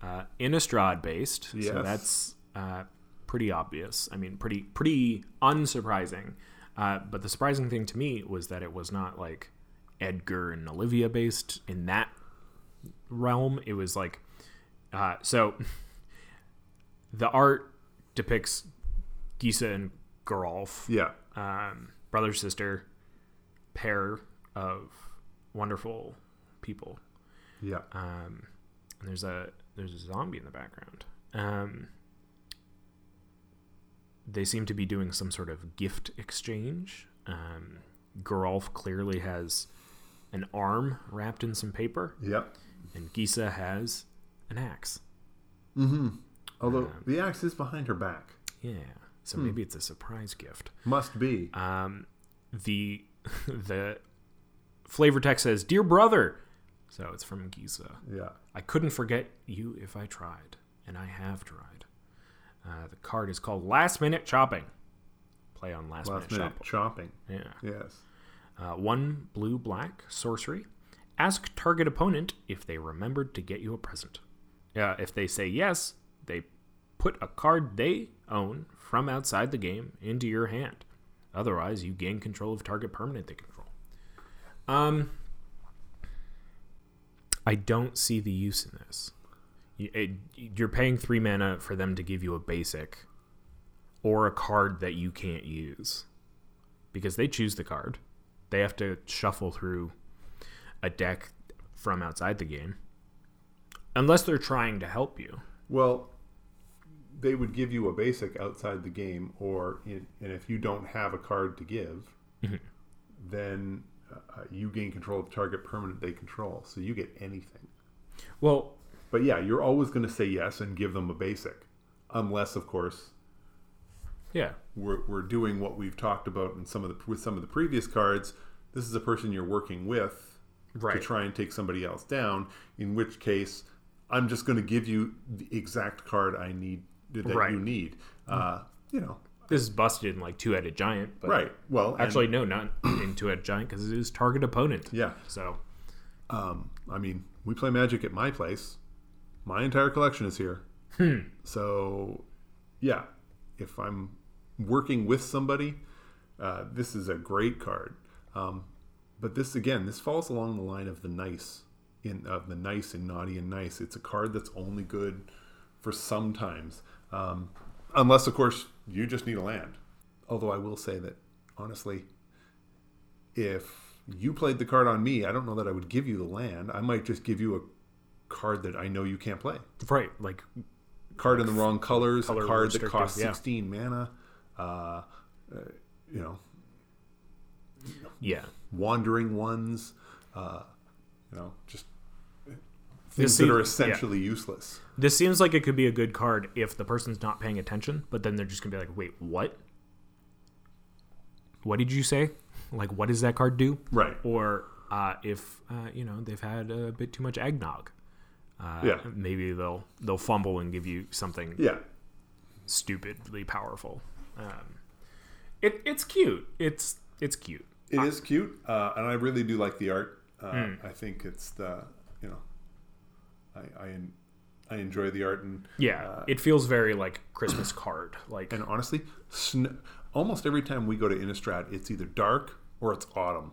uh, Innistrad based, so that's uh, pretty obvious. I mean, pretty pretty unsurprising. Uh, but the surprising thing to me was that it was not like Edgar and Olivia based in that realm. It was like uh, so. The art depicts Gisa and Geralf, Yeah, um, brother sister pair of wonderful people yeah, um, and there's a there's a zombie in the background. Um, they seem to be doing some sort of gift exchange. Um, Geralf clearly has an arm wrapped in some paper, yeah. and Gisa has an axe. Mm-hmm. Although Um, the axe is behind her back, Yeah, so maybe it's a surprise gift. must be. Um, the the flavor text says, "Dear brother," so it's from Gisa. Yeah, I couldn't forget you if I tried, and I have tried. Uh, the card is called Last Minute Chopping. Play on Last, last Minute, minute chopping. Yeah. Yes. Uh, one blue black sorcery. Ask target opponent if they remembered to get you a present. Uh, if they say yes, they put a card they own from outside the game into your hand. Otherwise, you gain control of target permanent they control. Um, I don't see the use in this. It- You're paying three mana for them to give you a basic or a card that you can't use because they choose the card. They have to shuffle through a deck from outside the game. Unless they're trying to help you. Well, they would give you a basic outside the game, or in, and if you don't have a card to give, Mm-hmm. then uh, you gain control of the target permanent they control. So you get anything. Well, But yeah, you're always going to say yes and give them a basic, unless, of course, yeah. we're, we're doing what we've talked about in some of the with some of the previous cards. This is a person you're working with Right. to try and take somebody else down. In which case, I'm just going to give you the exact card I need that Right. you need. Uh, you know, This is busted in like two headed giant. But right? Well, and, Actually, no, not in two headed giant because it is target opponent. yeah. So, Um, I mean, we play Magic at my place. My entire collection is here. So, yeah, if I'm working with somebody, uh, this is a great card. Um, but this again, this falls along the line of the nice in of the nice and naughty and nice. It's a card that's only good for sometimes, um, unless of course you just need a land. Although I will say that honestly, if you played the card on me, I don't know that I would give you the land. I might just give you a card that I know you can't play. right. Like, Card in the wrong colors, Color a card that costs yeah. 16 mana. Uh, uh, you know, yeah. wandering ones. Uh, you know, just things that are seems- yeah. essentially useless. This seems like it could be a good card if the person's not paying attention, but then they're just going to be like, wait, what? What did you say? Like, what does that card do? Right. Or uh, if, uh, you know, they've had a bit too much eggnog. Uh, Yeah. Maybe they'll they'll fumble and give you something Yeah. stupidly powerful. Um, it, it's cute. It's it's cute. It is cute, uh, and I really do like the art. Uh, Hmm. I think it's the you know, I I, I enjoy the art and Yeah, it feels very like Christmas card. Like and honestly, sn- almost every time we go to Innistrad, it's either dark or it's autumn,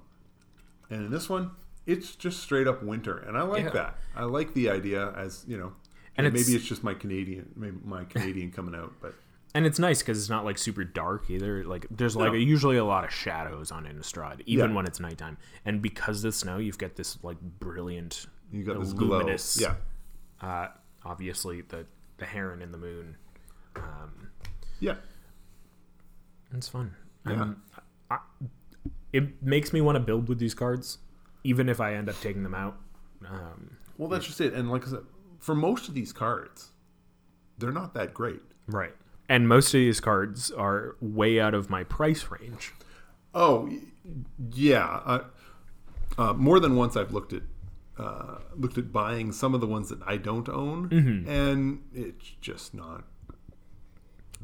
and in this one, it's just straight up winter, and I like Yeah. that. I like the idea as you know, And and, it's- maybe it's just my Canadian, maybe my Canadian coming out, but and it's nice because it's not like super dark either. Like there's like No. usually a lot of shadows on Innistrad, even Yeah. when it's nighttime. And because of the snow, you've got this like brilliant, you got this luminous glow, yeah, Uh, obviously, the the heron in the moon. Um, Yeah. it's fun. Yeah. Um, I, it makes me want to build with these cards, even if I end up taking them out. Um, Well, that's just it. And like I said, for most of these cards, they're not that great. right. And most of these cards are way out of my price range. Oh, yeah. Uh, uh, more than once, I've looked at uh, looked at buying some of the ones that I don't own, and it's just not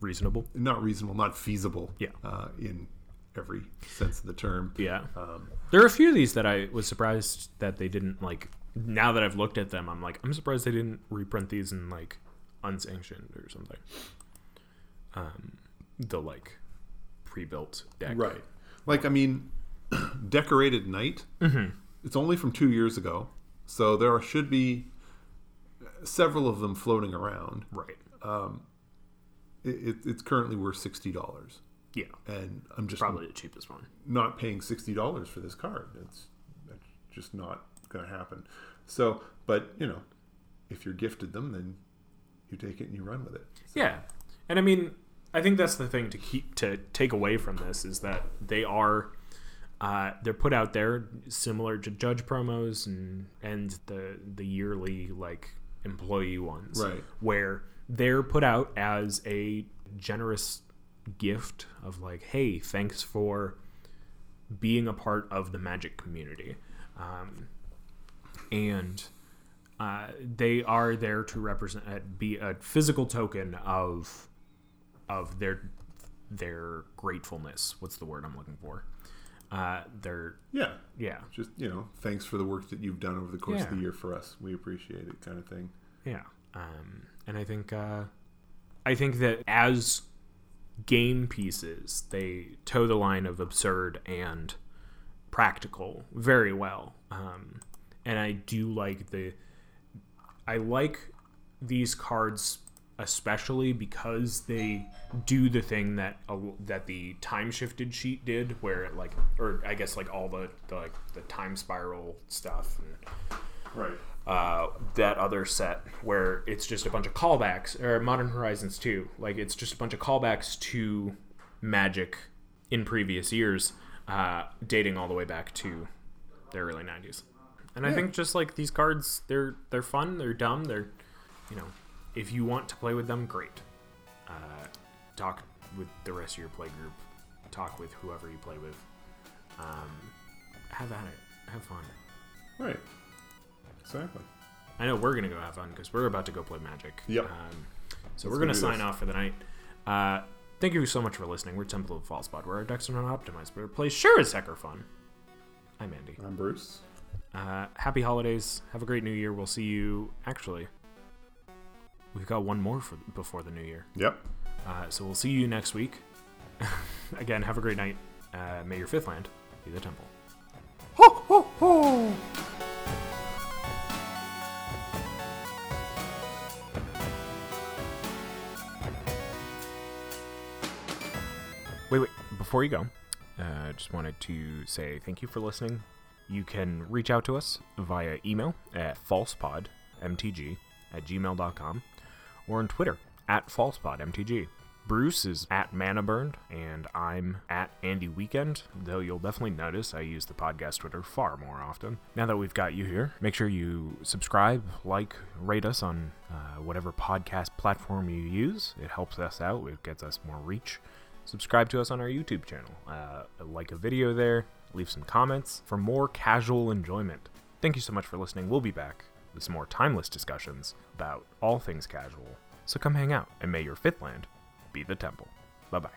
Reasonable. not reasonable, not feasible. Yeah. Uh, in every sense of the term. Yeah. Um, There are a few of these that I was surprised that they didn't like. Now that I've looked at them, I'm like, I'm surprised they didn't reprint these in like unsanctioned or something. Um, the like pre-built deck. Right. Like I mean, Decorated Knight. It's only from two years ago, so there should be several of them floating around. Right. Um, it, it, it's currently worth sixty dollars, Yeah. and I'm just Probably the cheapest one. not paying sixty dollars for this card. It's that's just not going to happen. So, but you know, if you're gifted them, then you take it and you run with it. Yeah, and I mean, I think that's the thing to keep to take away from this is that they are uh, they're put out there similar to judge promos and and the the yearly like employee ones, Right. Where they're put out as a generous gift of like, hey, thanks for being a part of the magic community. Um, and uh, they are there to represent uh, be a physical token of of their their gratefulness what's the word i'm looking for uh their Yeah. yeah Just you know, thanks for the work that you've done over the course of the year for us. We appreciate it, kind of thing. yeah um and i think uh i think that as game pieces they toe the line of absurd and practical very well um and i do like the i like these cards especially because they do the thing that uh, that the time shifted sheet did where it like or i guess like all the, the like the time spiral stuff and Right. uh, that other set where it's just a bunch of callbacks, or Modern Horizons 2. Like, it's just a bunch of callbacks to Magic in previous years, uh, dating all the way back to the early 90s. And I think just like these cards, they're they're fun, they're dumb, they're, you know, if you want to play with them, great. Uh, talk with the rest of your play group, talk with whoever you play with. Um, have at it, have fun. Right. Exactly. I know we're gonna go have fun because we're about to go play Magic. Yep. Um, Let's so we're gonna sign this. off for the night. Uh, thank you so much for listening. We're Temple of False Spot, where our decks are not optimized, but our plays sure as heck are fun. I'm Andy. I'm Bruce. Uh, happy holidays. Have a great New Year. We'll see you. Actually, we've got one more for before the New Year. Yep. Uh, so we'll see you next week. Again, have a great night. Uh, may your fifth land be the temple. Ho ho ho! Wait, wait. Before you go, I uh, just wanted to say thank you for listening. You can reach out to us via email at falsepodmtg at gmail.com or on Twitter at falsepodmtg. Bruce is at Manaburned, and I'm at Andy Weekend, though you'll definitely notice I use the podcast Twitter far more often. Now that we've got you here, make sure you subscribe, like, rate us on uh, whatever podcast platform you use. It helps us out, it gets us more reach subscribe to us on our YouTube channel. Uh, like a video there, leave some comments for more casual enjoyment. Thank you so much for listening. We'll be back some more timeless discussions about all things casual. So come hang out, and may your fifth land be the temple. Bye bye.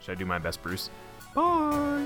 Should I do my best, Bruce? Bye!